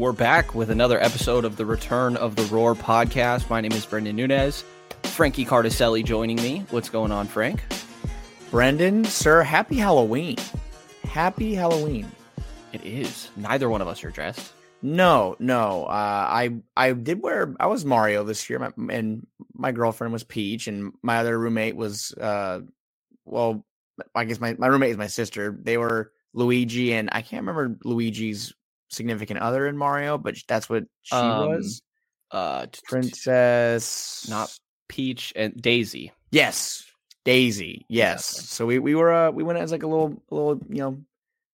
we're back with another episode of the Return of the Roar podcast. My name is Brenden Nunes. Frankie Cartoscelli joining me. What's going on, Frank? Brenden, sir, happy Halloween. Happy Halloween. It is. Neither one of us are dressed. No, no. Uh, I I did wear. I was Mario this year, my, and my girlfriend was Peach, and my other roommate was. Uh, well, I guess my my roommate is my sister. They were Luigi, and I can't remember Luigi's significant other in Mario, but that's what she Um, was. Uh, Princess, not Peach and Daisy. Yes, Daisy. Yes. Exactly. So we we were uh, we went as like a little little you know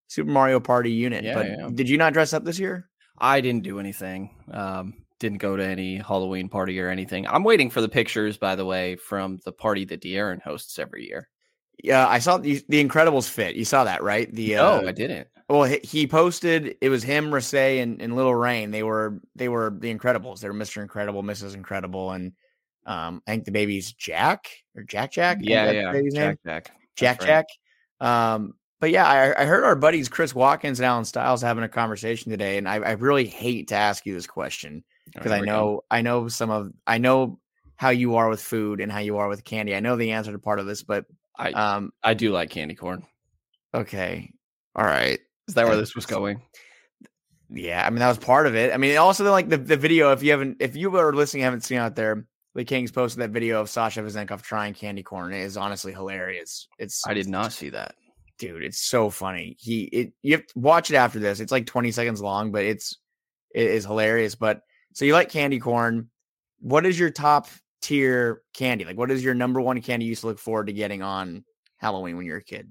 Super Mario Party unit. Yeah, but yeah. did you not dress up this year? I didn't do anything. Um, didn't go to any Halloween party or anything. I'm waiting for the pictures, by the way, from the party that De'Aaron hosts every year. Yeah, I saw the, the Incredibles fit. You saw that, right? The uh, oh, I didn't. Well, he, posted. It was him, Recee, and, and Little Rain. They were they were the Incredibles. They were Mister Incredible, Mrs. Incredible, and um, I think the baby's Jack or Jack Jack. Yeah, yeah. baby's name. Jack Jack. That's Jack right. Jack. Um, but yeah, I, I heard our buddies Chris Watkins and Alan Stiles having a conversation today, and I, I really hate to ask you this question because Here I know I know some of I know how you are with food and how you are with candy. I know the answer to part of this, but I um, I do like candy corn. okay, all right, Is that where this was going? yeah. I mean that was part of it. I mean also like the the video. If you haven't, if you are listening, haven't seen out there. The Kings posted that video of Sasha Vezenkov trying candy corn. It is honestly hilarious. It's I did not see that. dude it's so funny he it you have to watch it after this it's like 20 seconds long but it's it is hilarious but so you like candy corn what is your top tier candy like what is your number one candy you used to look forward to getting on halloween when you're a kid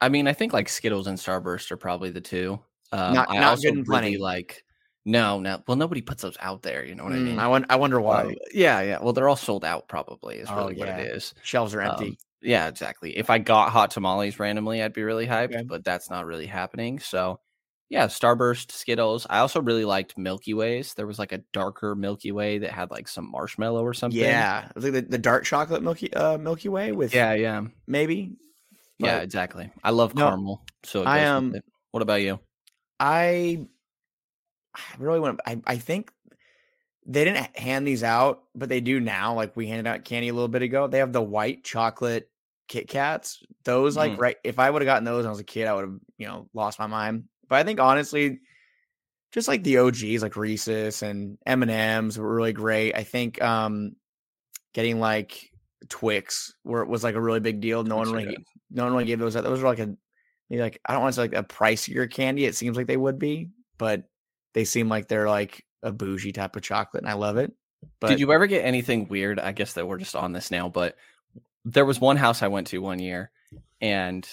I mean, I think like Skittles and Starburst are probably the two. Um, Not- I not also good and really plenty. like. No, no. Well, nobody puts those out there. You know what I Mm, mean? I, won- I wonder why Um, yeah, yeah. Well, they're all sold out. Probably is Oh, really what it is. shelves are empty Um, yeah, exactly. If I got hot tamales randomly, I'd be really hyped, Okay. but that's not really happening. So, yeah, Starburst, Skittles. I also really liked Milky Ways. There was like a darker Milky Way that had like some marshmallow or something. yeah it was like the, the dark chocolate milky uh milky way with yeah, yeah, maybe yeah. Exactly. I love No, caramel. So I, with um. What about you? I I really want. I I think they didn't hand these out, but they do now. Like we handed out candy a little bit ago. They have the white chocolate Kit Kats. Those like Mhm. right. If I would have gotten those when I was a kid, I would have you know lost my mind. But I think honestly, just like the OGs like Reese's and M and M's were really great. I think um getting like Twix were was like a really big deal. No one really good. No one really gave those out. Those were like a like I don't want to say like a pricier candy. It seems like they would be, but they seem like they're like a bougie type of chocolate, and I love it. But Did you ever get anything weird? I guess that we're just on this now, but there was one house I went to one year and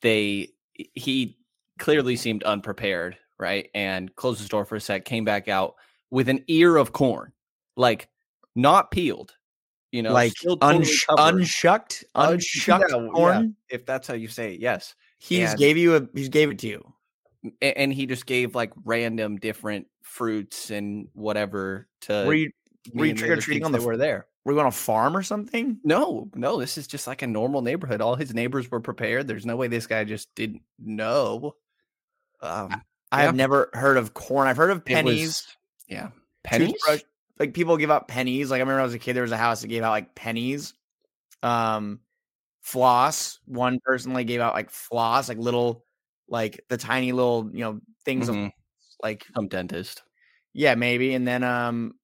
they he clearly seemed unprepared, right? And closed his door for a sec, came back out with an ear of corn, like not peeled, you know, like totally unsh- unshucked, unshucked yeah, yeah. corn? if that's how you say it, yes. He just And- gave you a he just gave it to you. And he just gave like random different fruits and whatever to were you were you trick or treating on the were there. were you on a farm or something? No, no, this is just like a normal neighborhood. All his neighbors were prepared. There's no way this guy just didn't know. Um, I have Yeah. never heard of corn. I've heard of pennies. was- yeah, pennies. toothbrush- like people give out pennies. Like I remember when I was a kid, there was a house that gave out like pennies. Um, floss. One person like gave out like floss, like little, like the tiny little, you know, things of Mhm. like Some dentist. yeah, maybe. And then um,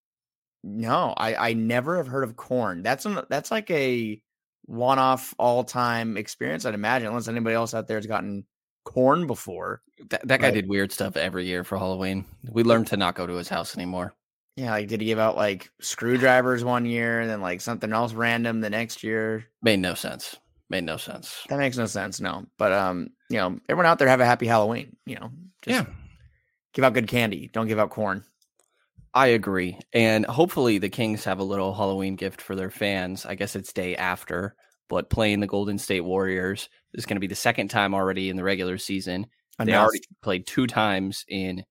no, I I never have heard of corn. That's an that's like a one off all time experience. I'd imagine, unless anybody else out there has gotten corn before. That, that guy did weird stuff every year for Halloween. We learned to not go to his house anymore. Yeah, like did he give out like screwdrivers one year and then like something else random the next year? Made no sense. Made no sense. That makes no sense, no. But um, you know, everyone out there have a happy Halloween. You know, just yeah, give out good candy. Don't give out corn. I agree. And hopefully the Kings have a little Halloween gift for their fans. I guess it's day after, but playing the Golden State Warriors is going to be the second time already in the regular season. They Enough. already played two times in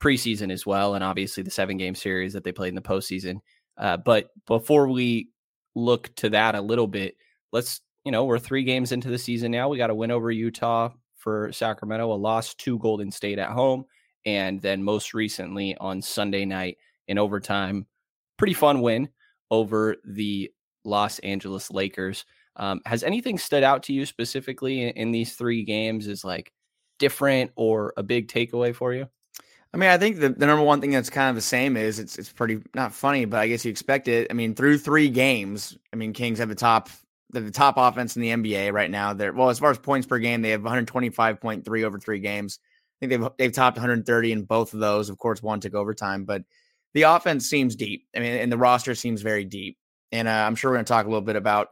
preseason as well, and obviously the seven game series that they played in the postseason. Uh, but before we look to that a little bit, let's you know we're three games into the season now. We got a win over Utah for Sacramento, a loss to Golden State at home, and then most recently on Sunday night in overtime, pretty fun win over the Los Angeles Lakers. Um, has anything stood out to you specifically in, in these three games? Is like different or a big takeaway for you? I mean, I think the, the number one thing that's kind of the same is it's it's pretty not funny, but I guess you expect it. I mean, through three games, I mean, Kings have the top the, top offense in the NBA right now. They're well as far as points per game, they have 125.3 over three games. I think they've they've topped 130 in both of those. Of course, one took overtime, but the offense seems deep. I mean, and the roster seems very deep. And uh, I'm sure we're going to talk a little bit about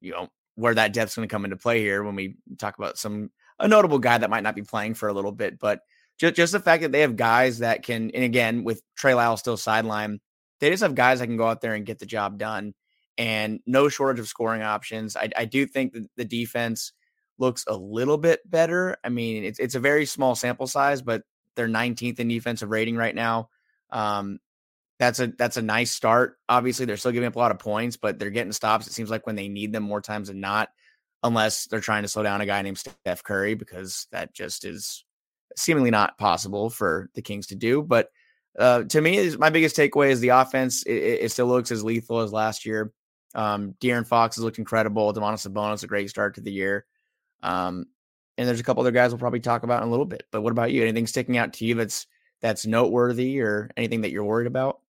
you know where that depth's going to come into play here when we talk about some a notable guy that might not be playing for a little bit, but just just the fact that they have guys that can, and again with Trey Lyles still sideline, they just have guys that can go out there and get the job done, and no shortage of scoring options. I, I do think that the defense looks a little bit better. I mean, it's it's a very small sample size, but they're 19th in defensive rating right now. Um, that's a that's a nice start. Obviously, they're still giving up a lot of points, but they're getting stops. It seems like when they need them more times than not, unless they're trying to slow down a guy named Steph Curry, because that just is seemingly not possible for the Kings to do. But uh, to me, my biggest takeaway is the offense. It, it, still looks as lethal as last year. Um, De'Aaron Fox has looked incredible. Domantas Sabonis a great start to the year. Um, and there's a couple other guys we'll probably talk about in a little bit. But what about you? Anything sticking out to you that's that's noteworthy or anything that you're worried about?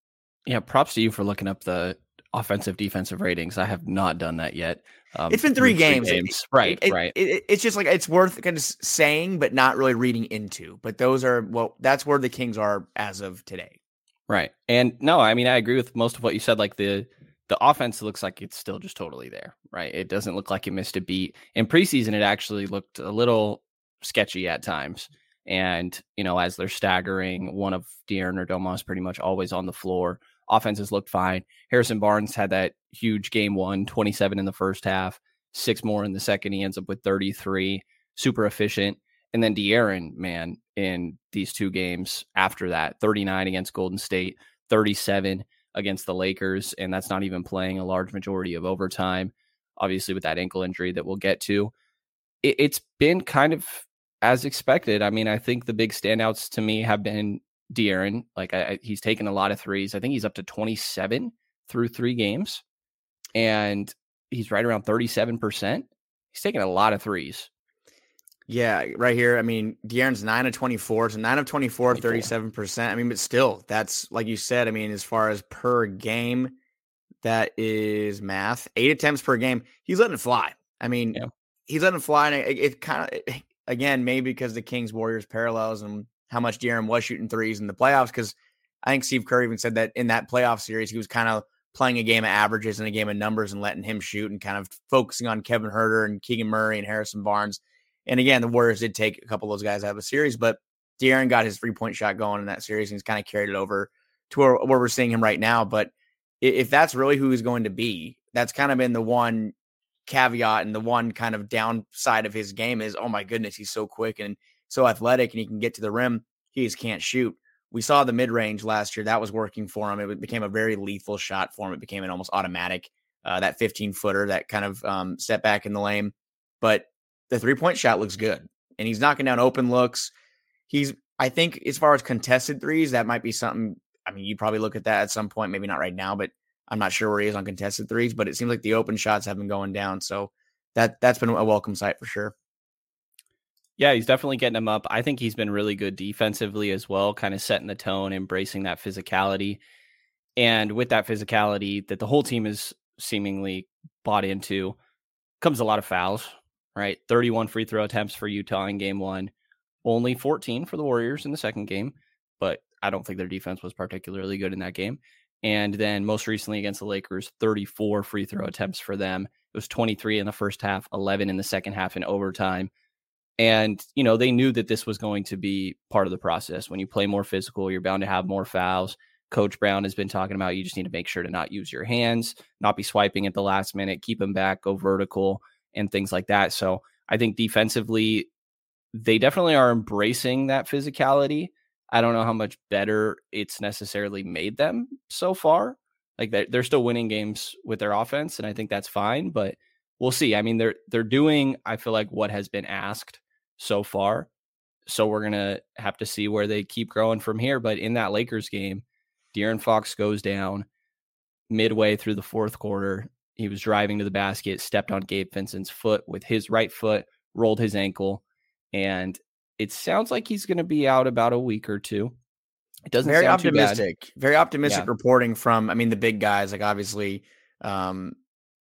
Yeah, props to you for looking up the offensive defensive ratings. I have not done that yet. Um, it's been three games. Three games. It, right, it, right. It, it's just like it's worth kind of saying, but not really reading into. But those are well, that's where the Kings are as of today. Right, and no, I mean I agree with most of what you said. Like the the offense looks like it's still just totally there. Right, it doesn't look like it missed a beat. In preseason, it actually looked a little sketchy at times. And you know, as they're staggering, one of De'Aaron or Domas pretty much always on the floor offenses looked fine. Harrison Barnes had that huge game one, 27 in the first half, six more in the second. He ends up with 33, super efficient. And then De'Aaron, man, in these two games after that, 39 against Golden State, 37 against the Lakers. And that's not even playing a large majority of overtime, obviously, with that ankle injury that we'll get to. It, it's been kind of as expected. I mean, I think the big standouts to me have been De'Aaron. Like I, he's taken a lot of threes. I think he's up to 27 through three games, and he's right around 37 percent. He's taking a lot of threes. Yeah, right here. I mean, De'Aaron's nine of 24. So nine of 24, 37%. I mean, but still, that's like you said. I mean, as far as per game, that is math. Eight attempts per game. He's letting it fly. I mean, yeah. he's letting it fly. And it, it kind of, again, maybe because the Kings Warriors parallels and how much De'Aaron was shooting threes in the playoffs because I think Steve Kerr even said that in that playoff series he was kind of playing a game of averages and a game of numbers and letting him shoot and kind of focusing on Kevin Huerter and Keegan Murray and Harrison Barnes. And again, the Warriors did take a couple of those guys out of the series, but De'Aaron got his three point shot going in that series and he's kind of carried it over to where, where we're seeing him right now. But if that's really who he's going to be, that's kind of been the one caveat and the one kind of downside of his game is, oh my goodness, he's so quick and so athletic and he can get to the rim. He just can't shoot. We saw the mid range last year. That was working for him. It became a very lethal shot for him. It became an almost automatic, uh, that 15 footer, that kind of um, step back in the lane. But the three point shot looks good. And he's knocking down open looks. He's, I think, as far as contested threes, that might be something. I mean, you probably look at that at some point, maybe not right now, but I'm not sure where he is on contested threes. But it seems like the open shots have been going down. So that that's been a welcome sight for sure. Yeah, he's definitely getting him up. I think he's been really good defensively as well, kind of setting the tone, embracing that physicality. And with that physicality that the whole team is seemingly bought into, comes a lot of fouls, right? 31 free throw attempts for Utah in game one, only 14 for the Warriors in the second game, but I don't think their defense was particularly good in that game. And then most recently against the Lakers, 34 free throw attempts for them. It was 23 in the first half, 11 in the second half in overtime. And, you know, they knew that this was going to be part of the process. When you play more physical, you're bound to have more fouls. Coach Brown has been talking about you just need to make sure to not use your hands, not be swiping at the last minute, keep them back, go vertical, and things like that. So I think defensively, they definitely are embracing that physicality. I don't know how much better it's necessarily made them so far. Like they're, they're still winning games with their offense, and I think that's fine. But we'll see. I mean, they're they're doing. I feel like what has been asked so far. so we're gonna have to see where they keep growing from here. But in that Lakers game, De'Aaron Fox goes down midway through the fourth quarter. He was driving to the basket, stepped on Gabe Vincent's foot with his right foot, rolled his ankle, and it sounds like he's going to be out about a week or two. It doesn't very optimistic. Very optimistic yeah. reporting from. I mean, the big guys like obviously, um,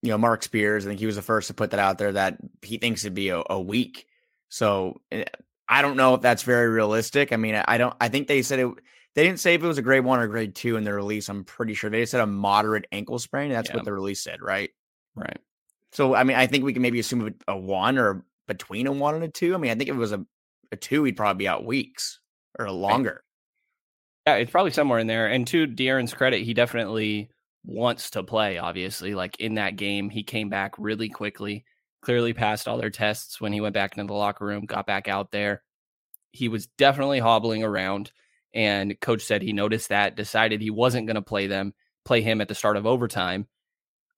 you know, Marc Spears. I think he was the first to put that out there that he thinks it'd be a, a week. So eh, I don't know if that's very realistic. I mean, I don't. I think they said it. They didn't say if it was a grade one or grade two in the release. I'm pretty sure they said a moderate ankle sprain. That's yeah. what the release said, right? Right. So I mean, I think we can maybe assume a one or between a one and a two. I mean, I think if it was a, a two, he'd probably be out weeks or longer. Yeah, it's probably somewhere in there. And to De'Aaron's credit, he definitely wants to play. Obviously, like in that game, he came back really quickly. Clearly passed all their tests when he went back into the locker room, got back out there. He was definitely hobbling around, and coach said he noticed that, decided he wasn't going to play them, play him at the start of overtime,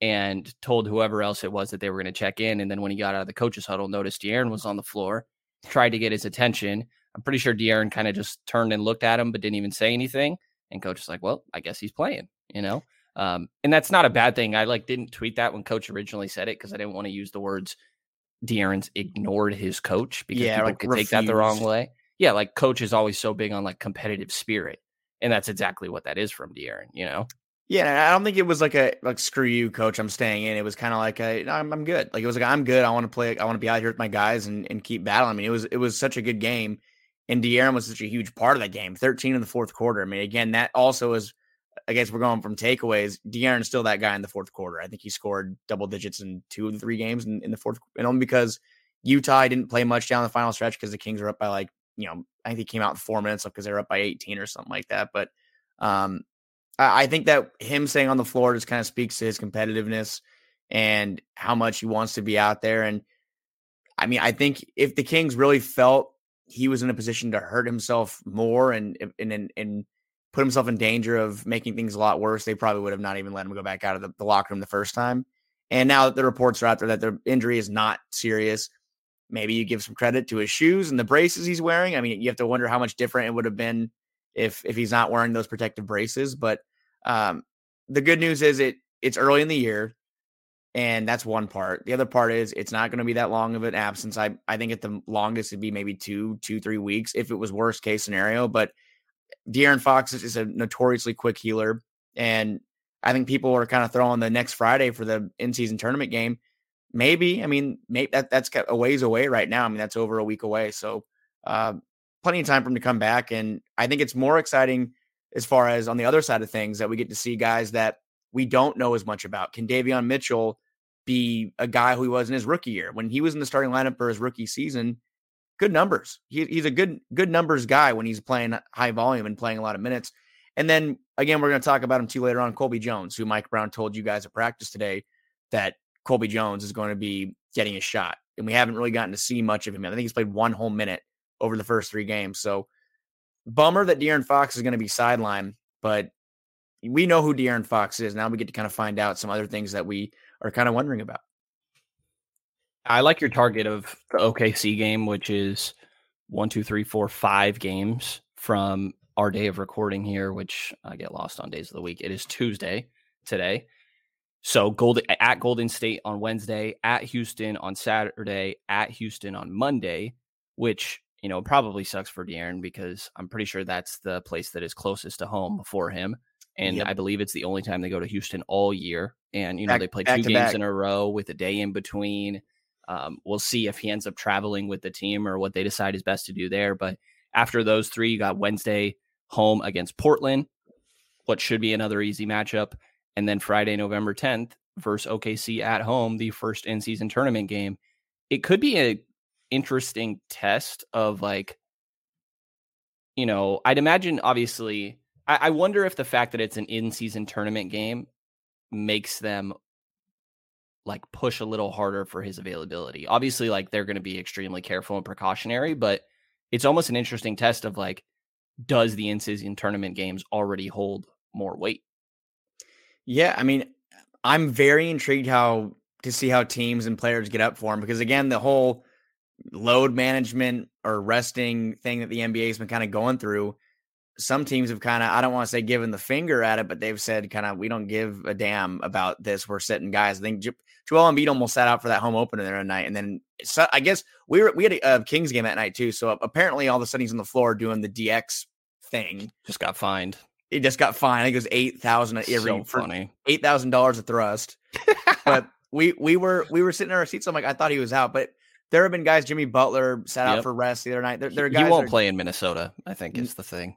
and told whoever else it was that they were going to check in. And then when he got out of the coach's huddle, noticed De'Aaron was on the floor, tried to get his attention. I'm pretty sure De'Aaron kind of just turned and looked at him, but didn't even say anything. And coach was like, "Well, I guess he's playing," you know. Um, and that's not a bad thing. I like didn't tweet that when coach originally said it because I didn't want to use the words De'Aaron's ignored his coach because yeah, people like could refused. take that the wrong way. Yeah, like coach is always so big on like competitive spirit, and that's exactly what that is from De'Aaron. You know. Yeah, I don't think it was like a like screw you, coach. I'm staying in. It was kind of like a I'm, I'm good. Like it was like I'm good. I want to play. I want to be out here with my guys and and keep battling. I mean, it was it was such a good game, and De'Aaron was such a huge part of that game. 13 in the fourth quarter. I mean, again, that also is. I guess we're going from takeaways. De'Aaron's still that guy in the fourth quarter. I think he scored double digits in two of the three games in, in the fourth, and only because Utah didn't play much down the final stretch because the Kings were up by like you know I think he came out four minutes because they were up by 18 or something like that. But um, I think that him staying on the floor just kind of speaks to his competitiveness and how much he wants to be out there. And I mean, I think if the Kings really felt he was in a position to hurt himself more and and and, and put himself in danger of making things a lot worse, they probably would have not even let him go back out of the, the locker room the first time. And now that the reports are out there that the injury is not serious, maybe you give some credit to his shoes and the braces he's wearing. I mean, you have to wonder how much different it would have been if if he's not wearing those protective braces. But um, the good news is it it's early in the year, and that's one part. The other part is it's not going to be that long of an absence. I I think at the longest it'd be maybe two two three weeks if it was worst case scenario. But De'Aaron Fox is a notoriously quick healer, and I think people are kind of throwing the next Friday for the in season tournament game. Maybe I mean maybe that that's a ways away right now. I mean that's over a week away. So uh, plenty of time for him to come back. And I think it's more exciting as far as on the other side of things that we get to see guys that we don't know as much about. Can Davion Mitchell be a guy who he was in his rookie year when he was in the starting lineup for his rookie season? Good numbers. He, he's a good good numbers guy when he's playing high volume and playing a lot of minutes. And then again, we're going to talk about him too later on. Colby Jones, who Mike Brown told you guys at practice today that Colby Jones is going to be getting a shot, and we haven't really gotten to see much of him. I think he's played one whole minute over the first three games. So bummer that De'Aaron Fox is going to be sidelined, but we know who De'Aaron Fox is. Now we get to kind of find out some other things that we are kind of wondering about. I like your target of the OKC game, which is one, two, three, four, five games from our day of recording here, which I get lost on days of the week. It is Tuesday today. So Golden at Golden State on Wednesday, at Houston on Saturday, at Houston on Monday, which you know, probably sucks for De'Aaron because I'm pretty sure that's the place that is closest to home for him. And yep. I believe it's the only time they go to Houston all year. And, you know, back, they play two games back. in a row with a day in between. Um, we'll see if he ends up traveling with the team or what they decide is best to do there. But after those three, you got Wednesday home against Portland, what should be another easy matchup. And then Friday, November 10th versus OKC at home, the first in season tournament game. It could be a interesting test of like, you know, I'd imagine obviously, I, I wonder if the fact that it's an in season tournament game makes them like push a little harder for his availability. Obviously, like they're going to be extremely careful and precautionary, but it's almost an interesting test of like, does the in season tournament games already hold more weight? Yeah, I mean, I'm very intrigued how to see how teams and players get up for him because again, the whole load management or resting thing that the NBA has been kind of going through, some teams have kind of, I don't want to say given the finger at it, but they've said kind of, we don't give a damn about this. We're sitting guys. I think Joel Embiid almost sat out for that home opener there night, And then so I guess we were, we had a, a Kings game that night too. So apparently all of a sudden he's on the floor doing the DX thing. Just got fined. He just got fined. I think it was 8000 every so funny. $8,000 a thrust. but we, we were, we were sitting in our seats. I'm like, I thought he was out, but there have been guys. Jimmy Butler sat yep. out for rest the other night. There, there are guys. He won't play in Minnesota. I think is the thing.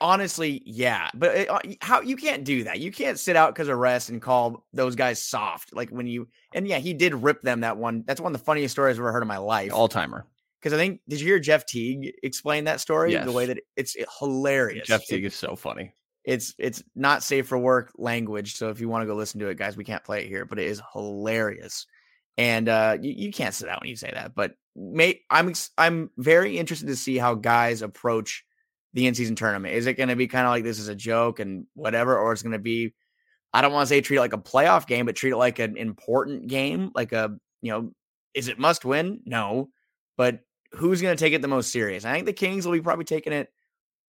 Honestly, yeah, but it, uh, how you can't do that. You can't sit out because of rest and call those guys soft. Like when you and yeah, he did rip them that one. That's one of the funniest stories I've ever heard in my life. All timer. Because I think did you hear Jeff Teague explain that story? Yes. The way that it's hilarious. Jeff Teague it, is so funny. It's it's not safe for work language. So if you want to go listen to it, guys, we can't play it here, but it is hilarious. And uh, you, you can't sit out when you say that. But may, I'm I'm very interested to see how guys approach the in season tournament. Is it going to be kind of like this is a joke and whatever, or it's going to be? I don't want to say treat it like a playoff game, but treat it like an important game, like a you know, is it must win? No, but who's going to take it the most serious? I think the Kings will be probably taking it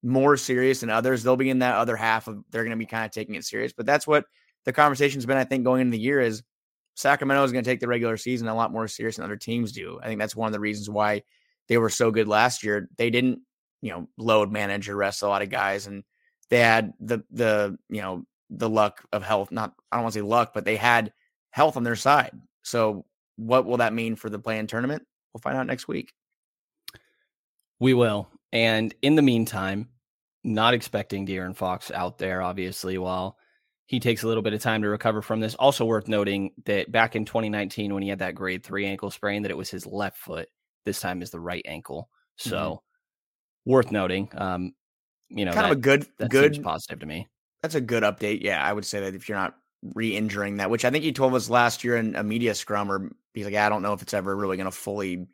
more serious than others. They'll be in that other half of they're going to be kind of taking it serious. But that's what the conversation's been. I think going into the year is Sacramento is going to take the regular season a lot more serious than other teams do. I think that's one of the reasons why they were so good last year. They didn't, you know, load manager, rest a lot of guys, and they had the the you know the luck of health. Not I don't want to say luck, but they had health on their side. So what will that mean for the play-in tournament? We'll find out next week. We will. And in the meantime, not expecting De'Aaron Fox out there, obviously, while he takes a little bit of time to recover from this. Also worth noting that back in 2019, when he had that grade three ankle sprain, that it was his left foot. This time is the right ankle. So mm-hmm. Worth noting. Um, you know, kind that, of a good, good positive to me. That's a good update. Yeah, I would say that if you're not re-injuring that, which I think he told us last year in a media scrum, or he's like, I don't know if it's ever really going to fully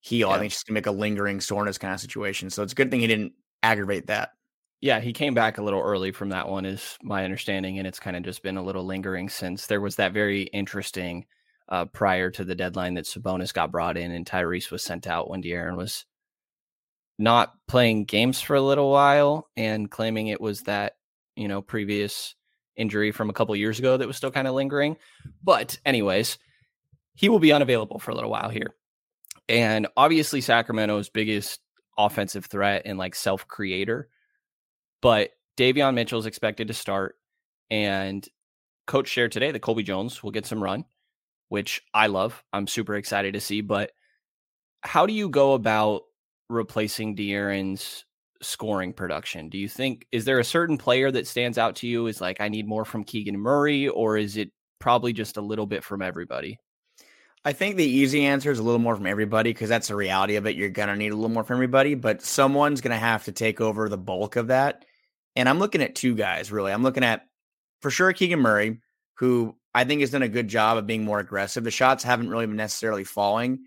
heal. Yeah. I think it's just gonna make a lingering soreness kind of situation. So it's a good thing he didn't aggravate that. Yeah, he came back a little early from that one, is my understanding, and it's kind of just been a little lingering since there was that very interesting uh, prior to the deadline that Sabonis got brought in and Tyrese was sent out when De'Aaron was not playing games for a little while and claiming it was that you know previous injury from a couple years ago that was still kind of lingering. But anyways, he will be unavailable for a little while here, and obviously Sacramento's biggest offensive threat and like self creator but Davion Mitchell is expected to start, and coach shared today that Colby Jones will get some run, which I love. I'm super excited to see. But how do you go about replacing De'Aaron's scoring production? Do you think is there a certain player that stands out to you? Is like I need more from Keegan Murray, or is it probably just a little bit from everybody? I think the easy answer is a little more from everybody because that's the reality of it. You're to need a little more from everybody, but someone's to have to take over the bulk of that. And I'm looking at two guys, really. I'm looking at, for sure, Keegan Murray, who I think has done a good job of being more aggressive. The shots haven't really been necessarily falling.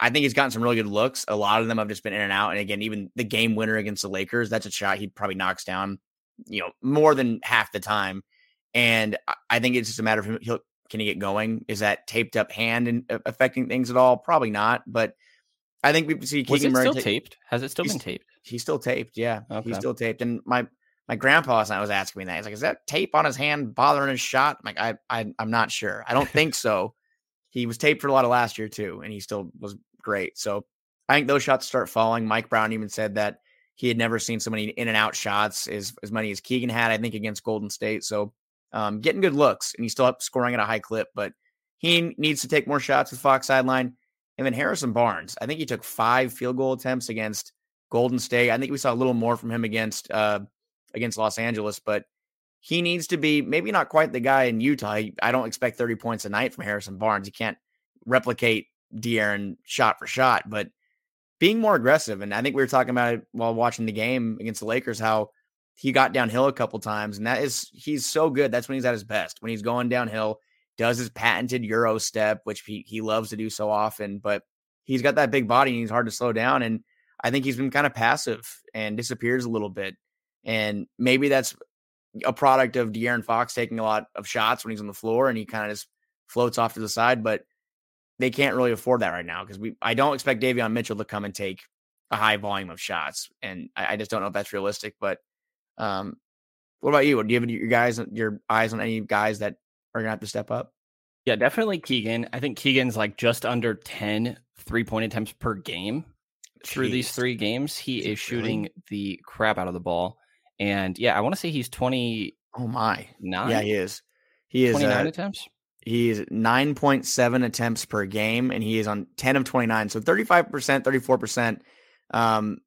I think he's gotten some really good looks. A lot of them have just been in and out. And again, even the game winner against the Lakers, that's a shot he probably knocks down, you know, more than half the time. And I think it's just a matter of him. He'll, can he get going? Is that taped up hand and uh, affecting things at all? Probably not. But I think we see Keegan Was it Murray still ta- taped? Has it still been taped? He's still taped. Yeah, okay. he's still taped. And my my grandpa night was asking me that. He's like, "Is that tape on his hand bothering his shot?" I'm like, I, I I'm not sure. I don't think so. He was taped for a lot of last year too, and he still was great. So I think those shots start falling. Mike Brown even said that he had never seen so many in and out shots as as many as Keegan had. I think against Golden State. So um, getting good looks, and he's still up scoring at a high clip, but he needs to take more shots with Fox sideline. And then Harrison Barnes, I think he took five field goal attempts against Golden State. I think we saw a little more from him against uh, against Los Angeles, but he needs to be maybe not quite the guy in Utah. I don't expect 30 points a night from Harrison Barnes. He can't replicate De'Aaron shot for shot, but being more aggressive. And I think we were talking about it while watching the game against the Lakers, how he got downhill a couple times, and that is he's so good. That's when he's at his best. When he's going downhill, does his patented Euro step, which he, he loves to do so often, but he's got that big body and he's hard to slow down. And I think he's been kind of passive and disappears a little bit. And maybe that's a product of De'Aaron Fox taking a lot of shots when he's on the floor and he kind of just floats off to the side. But they can't really afford that right now because we I don't expect Davion Mitchell to come and take a high volume of shots, and I, I just don't know if that's realistic. But um, what about you? Do you have your guys your eyes on any guys that are gonna have to step up? Yeah, definitely Keegan. I think Keegan's like just under 10 three point attempts per game through these three games. He is, is shooting really? the crap out of the ball. And yeah, I want to say he's 20. Oh my. Nine? Yeah, he is. He is 29 uh, attempts. He is 9.7 attempts per game, and he is on 10 of 29. So 35%, 34%. Um,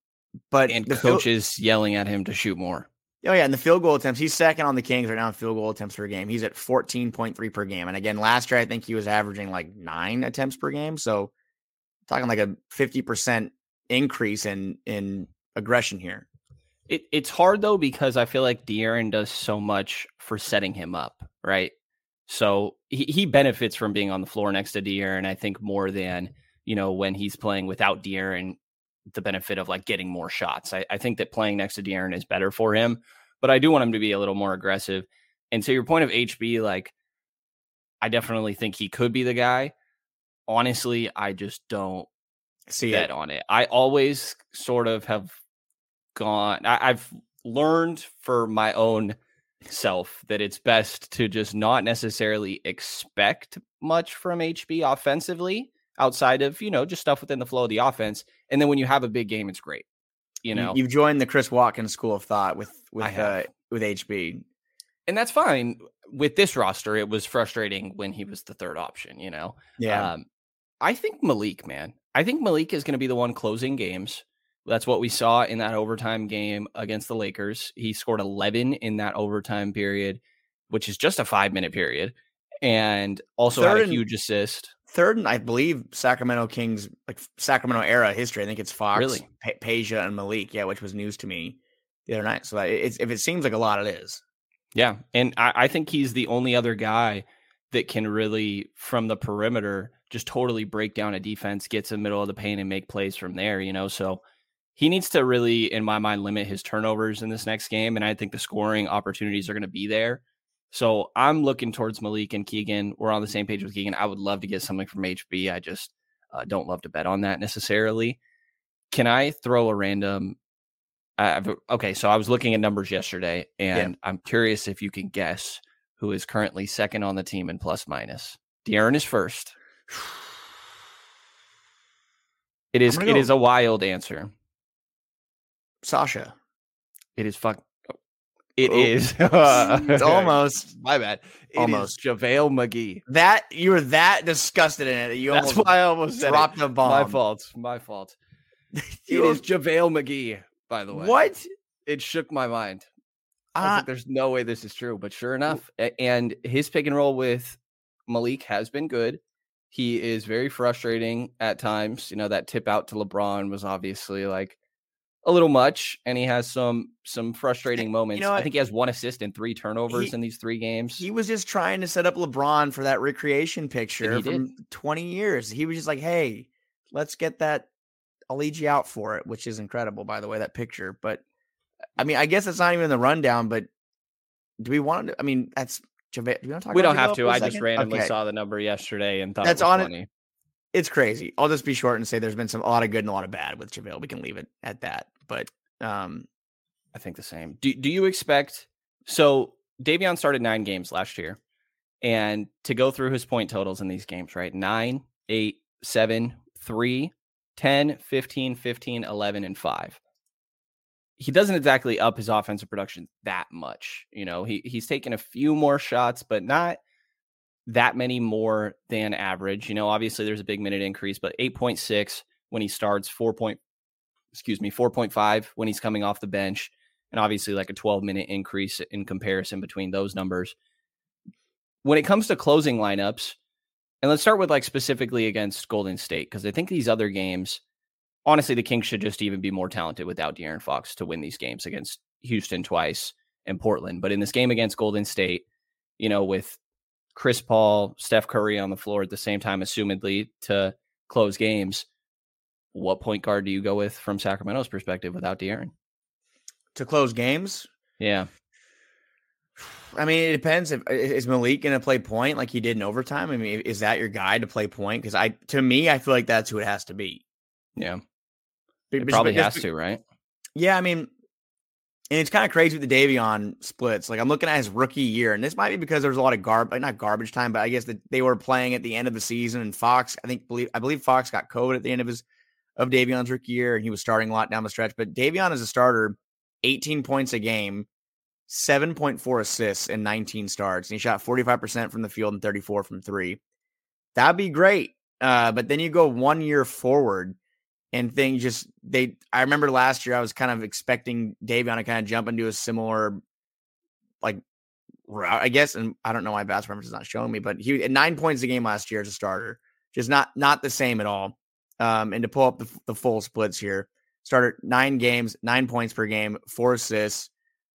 but and the coaches field, yelling at him to shoot more. Oh yeah, and the field goal attempts, he's second on the Kings right now in field goal attempts per game. He's at 14.3 per game. And again, last year I think he was averaging like nine attempts per game. So talking like a 50% increase in in aggression here. It, it's hard though because I feel like De'Aaron does so much for setting him up, right? So he, he benefits from being on the floor next to De'Aaron, I think, more than, you know, when he's playing without De'Aaron, the benefit of like getting more shots. I, I think that playing next to De'Aaron is better for him, but I do want him to be a little more aggressive. And to your point of HB, like, I definitely think he could be the guy. Honestly, I just don't see bet it. on it. I always sort of have gone, I, I've learned for my own self that it's best to just not necessarily expect much from HB offensively outside of, you know, just stuff within the flow of the offense. And then when you have a big game, it's great. You know, you've joined the Chris Watkins school of thought with with uh, with HB. And that's fine. With this roster, it was frustrating when he was the third option, you know. Yeah. Um, I think Malik, man. I think Malik is going to be the one closing games. That's what we saw in that overtime game against the Lakers. He scored 11 in that overtime period, which is just a five minute period, and also third had a huge assist. Third, and I believe Sacramento Kings like Sacramento era history. I think it's Fox, really? P- Peja, and Malik. Yeah, which was news to me the other night. So it's, if it seems like a lot, it is. Yeah, and I, I think he's the only other guy that can really, from the perimeter, just totally break down a defense, get to the middle of the paint, and make plays from there. You know, so he needs to really, in my mind, limit his turnovers in this next game. And I think the scoring opportunities are going to be there. So I'm looking towards Malik and Keegan. We're on the same page with Keegan. I would love to get something from HB. I just uh, don't love to bet on that necessarily. Can I throw a random? Uh, okay, so I was looking at numbers yesterday, and yeah. I'm curious if you can guess who is currently second on the team in plus minus. De'Aaron is first. It is. It go. is a wild answer. Sasha. It is fuck. It oh. is. it's almost. My bad. It almost. JaVale McGee. That you were that disgusted in it that you That's almost why I almost dropped the bomb. My fault. My fault. it is JaVale McGee, by the way. What? It shook my mind. Uh, like, there's no way this is true. But sure enough, and his pick and roll with Malik has been good. He is very frustrating at times. You know, that tip out to LeBron was obviously like a little much, and he has some some frustrating moments. You know I think he has one assist and three turnovers he, in these three games. He was just trying to set up LeBron for that recreation picture from did. 20 years. He was just like, "Hey, let's get that. I'll lead you out for it," which is incredible, by the way, that picture. But I mean, I guess it's not even the rundown. But do we want to? I mean, that's Do we, we don't have to. I just randomly okay. saw the number yesterday and thought that's it on funny. it it's crazy. I'll just be short and say there's been some a lot of good and a lot of bad with JaVale. We can leave it at that. But um I think the same. Do do you expect so Davion started nine games last year. And to go through his point totals in these games, right? Nine, eight, seven, three, 10, 15, 15, 11, and five. He doesn't exactly up his offensive production that much. You know, he he's taken a few more shots, but not that many more than average. You know, obviously there's a big minute increase, but 8.6 when he starts, 4. Point, excuse me, 4.5 when he's coming off the bench, and obviously like a 12 minute increase in comparison between those numbers. When it comes to closing lineups, and let's start with like specifically against Golden State, because I think these other games, honestly, the Kings should just even be more talented without De'Aaron Fox to win these games against Houston twice and Portland. But in this game against Golden State, you know, with Chris Paul, Steph Curry on the floor at the same time, assumedly to close games. What point guard do you go with from Sacramento's perspective without De'Aaron? To close games? Yeah. I mean, it depends. If is Malik going to play point like he did in overtime? I mean, is that your guy to play point? Because I, to me, I feel like that's who it has to be. Yeah, it probably has to, right? Yeah, I mean, and it's kind of crazy with the Davion splits. Like I'm looking at his rookie year, and this might be because there's a lot of garbage, not garbage time, but I guess that they were playing at the end of the season. And Fox, I think, believe I believe Fox got COVID at the end of his of Davion's rookie year, and he was starting a lot down the stretch. But Davion is a starter, 18 points a game, 7.4 assists in 19 starts. And he shot 45% from the field and 34 from three. That'd be great. Uh, but then you go one year forward and things just they I remember last year I was kind of expecting Davion to kind of jump into a similar like route, I guess. And I don't know why Bass Reference is not showing me, but he had nine points a game last year as a starter. Just not not the same at all. Um, and to pull up the, the full splits here, started nine games, nine points per game, four assists,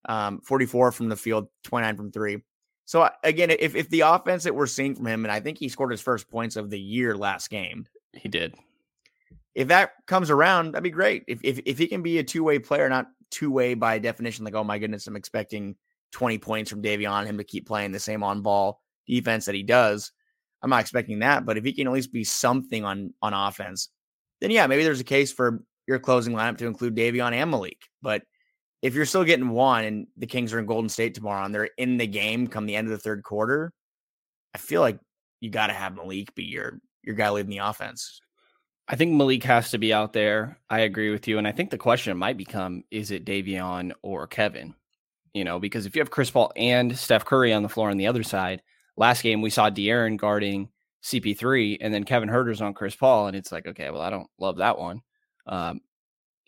um, 44 from the field, 29 from three. So again, if if the offense that we're seeing from him, and I think he scored his first points of the year last game, he did. If that comes around, that'd be great. If if if he can be a two way player, not two way by definition, like oh my goodness, I'm expecting 20 points from Davion, him to keep playing the same on ball defense that he does. I'm not expecting that, but if he can at least be something on on offense, then yeah, maybe there's a case for your closing lineup to include Davion and Malik. But if you're still getting one and the Kings are in Golden State tomorrow and they're in the game come the end of the third quarter, I feel like you got to have Malik be your your guy leading the offense. I think Malik has to be out there. I agree with you, and I think the question might become: Is it Davion or Kevin? You know, because if you have Chris Paul and Steph Curry on the floor on the other side, last game we saw De'Aaron guarding CP3, and then Kevin Huerter's on Chris Paul, and it's like, okay, well, I don't love that one. Um,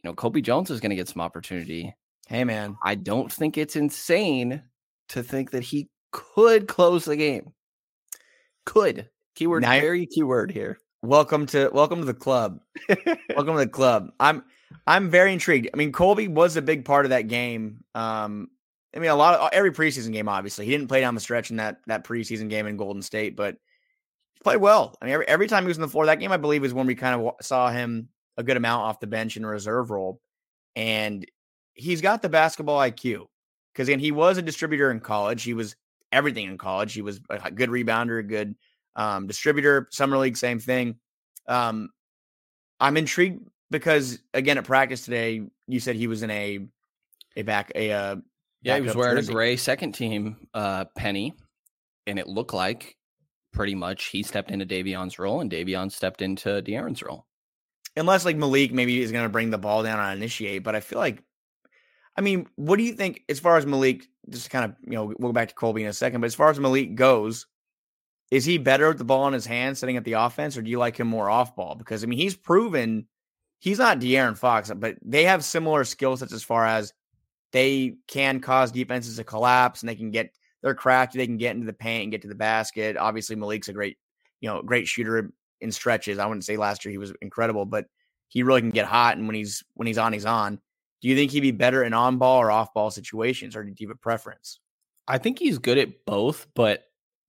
you know, Colby Jones is going to get some opportunity. Hey, man, I don't think it's insane to think that he could close the game. Could keyword now, very keyword here. Welcome to welcome to the club. welcome to the club. I'm I'm very intrigued. I mean, Colby was a big part of that game. Um, I mean, a lot of every preseason game. Obviously, he didn't play down the stretch in that that preseason game in Golden State, but he played well. I mean, every, every time he was on the floor, that game I believe is when we kind of saw him a good amount off the bench in a reserve role, and he's got the basketball IQ because again, he was a distributor in college. He was everything in college. He was a good rebounder, a good um, distributor. Summer league, same thing. Um, I'm intrigued because again at practice today, you said he was in a a back a uh, yeah he was wearing jersey. a gray second team uh, penny, and it looked like pretty much he stepped into Davion's role and Davion stepped into De'Aaron's role. Unless like Malik maybe is going to bring the ball down and initiate, but I feel like, I mean, what do you think as far as Malik? Just kind of you know we'll go back to Colby in a second, but as far as Malik goes, is he better with the ball in his hand, setting up the offense, or do you like him more off ball? Because I mean, he's proven he's not De'Aaron Fox, but they have similar skill sets as far as they can cause defenses to collapse and they can get they're crafty. They can get into the paint and get to the basket. Obviously, Malik's a great, you know, great shooter in stretches. I wouldn't say last year he was incredible, but he really can get hot. And when he's when he's on, he's on. Do you think he'd be better in on ball or off ball situations, or do you have a preference? I think he's good at both, but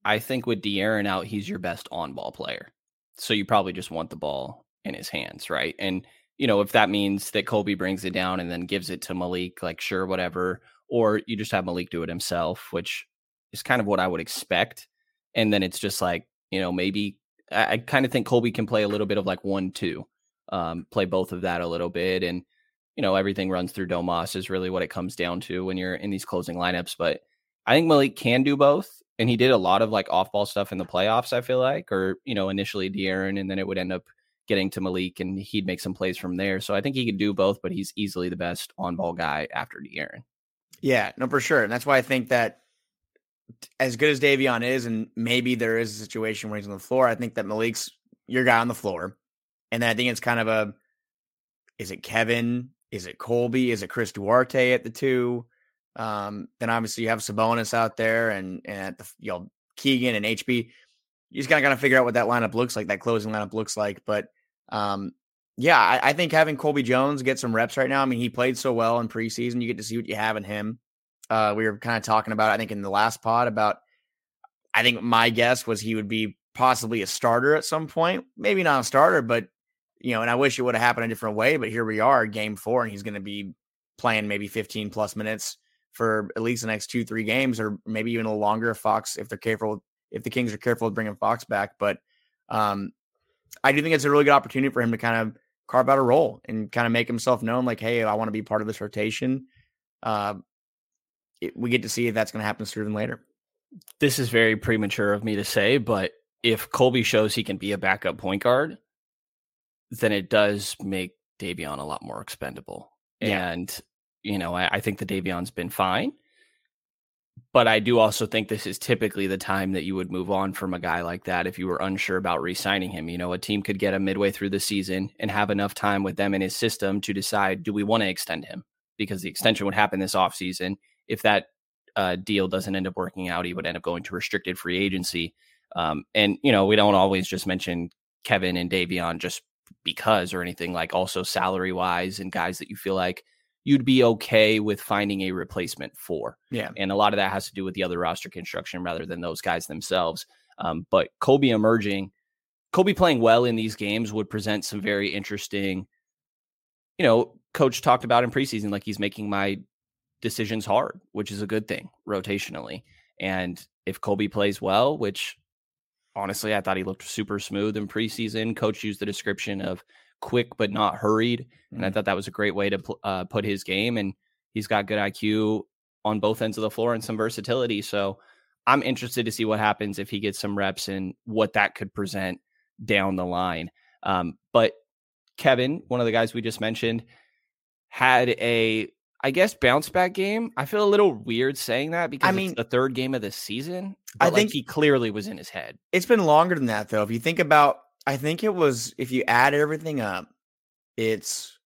I think with De'Aaron out, he's your best on ball player. So you probably just want the ball in his hands, right? And you know, if that means that Colby brings it down and then gives it to Malik, like sure, whatever, or you just have Malik do it himself, which is kind of what I would expect. And then it's just like, you know, maybe I, I kind of think Colby can play a little bit of like one, two, um, play both of that a little bit. And, you know, everything runs through Domas is really what it comes down to when you're in these closing lineups. But I think Malik can do both. And he did a lot of like off ball stuff in the playoffs, I feel like, or, you know, initially De'Aaron, and then it would end up getting to Malik and he'd make some plays from there. So I think he could do both, but he's easily the best on ball guy after De'Aaron. Yeah, no, for sure. And that's why I think that as good as Davion is, and maybe there is a situation where he's on the floor, I think that Malik's your guy on the floor. And then I think it's kind of a is it Kevin? Is it Colby? Is it Chris Duarte at the two? Um, then obviously you have Sabonis out there and, and the you know Keegan and HB. You just kind of figure out what that lineup looks like, that closing lineup looks like. But um, yeah, I, I, think having Colby Jones get some reps right now. I mean, he played so well in preseason. You get to see what you have in him. Uh, we were kind of talking about, I think, in the last pod about. I think my guess was he would be possibly a starter at some point. Maybe not a starter, but you know, and I wish it would have happened a different way. But here we are, game four, and he's going to be playing maybe 15 plus minutes for at least the next two, three games, or maybe even a little longer if Fox, if they're careful, if the Kings are careful with bringing Fox back. But um, I do think it's a really good opportunity for him to kind of carve out a role and kind of make himself known, like, hey, I want to be part of this rotation. Uh, it, we get to see if that's going to happen sooner than later. This is very premature of me to say, but if Colby shows he can be a backup point guard, then it does make Davion a lot more expendable. Yeah. And, you know, I, I think the Davion's been fine. But I do also think this is typically the time that you would move on from a guy like that if you were unsure about re signing him. You know, a team could get him midway through the season and have enough time with them in his system to decide do we want to extend him? Because the extension would happen this offseason. If that uh, deal doesn't end up working out, he would end up going to restricted free agency. Um, and, you know, we don't always just mention Kevin and Davion just because or anything like also salary wise and guys that you feel like you'd be okay with finding a replacement for. Yeah. And a lot of that has to do with the other roster construction rather than those guys themselves. Um, but Colby emerging, Colby playing well in these games would present some very interesting, you know, coach talked about in preseason, like he's making my decisions hard, which is a good thing rotationally. And if Colby plays well, which honestly, I thought he looked super smooth in preseason. Coach used the description of quick but not hurried, and I mm-hmm. thought that was a great way to uh, put his game. And he's got good IQ on both ends of the floor and some versatility. So I'm interested to see what happens if he gets some reps and what that could present down the line. Um, but Kevin, one of the guys we just mentioned, had a I guess bounce back game. I feel a little weird saying that because I mean, the third game of the season. I like think he clearly was in his head. It's been longer than that though. If you think about, I think it was if you add everything up, it's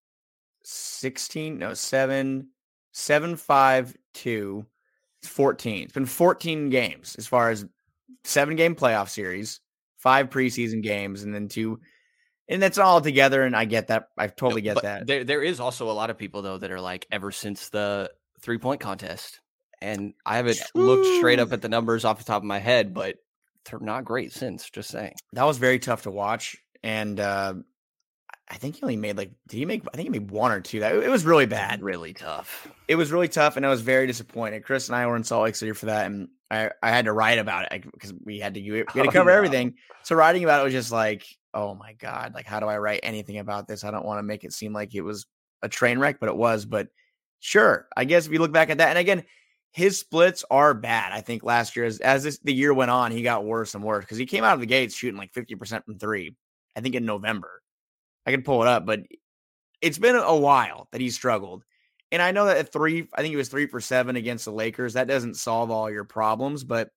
sixteen, no seven, seven, five, two. It's fourteen. It's been fourteen games as far as seven game playoff series, five preseason games, and then two and that's all together. And I get that. I totally get but that. There, there is also a lot of people though that are like ever since the three point contest, and I haven't True. looked straight up at the numbers off the top of my head, but not great since. Just saying that was very tough to watch, and uh, I think he only made like did he make? I think he made one or two. That it was really bad, really tough. It was really tough, and I was very disappointed. Chris and I were in Salt Lake City for that, and I I had to write about it because we had to we had to oh, cover oh, no. everything. So writing about it was just like oh my god, like how do I write anything about this? I don't want to make it seem like it was a train wreck, but it was. But sure, I guess if you look back at that, and again, his splits are bad. I think last year, as as this, the year went on, he got worse and worse because he came out of the gates shooting like fifty percent from three. I think in November, I can pull it up, but it's been a while that he struggled. And I know that at three, I think he was three for seven against the Lakers. That doesn't solve all your problems, but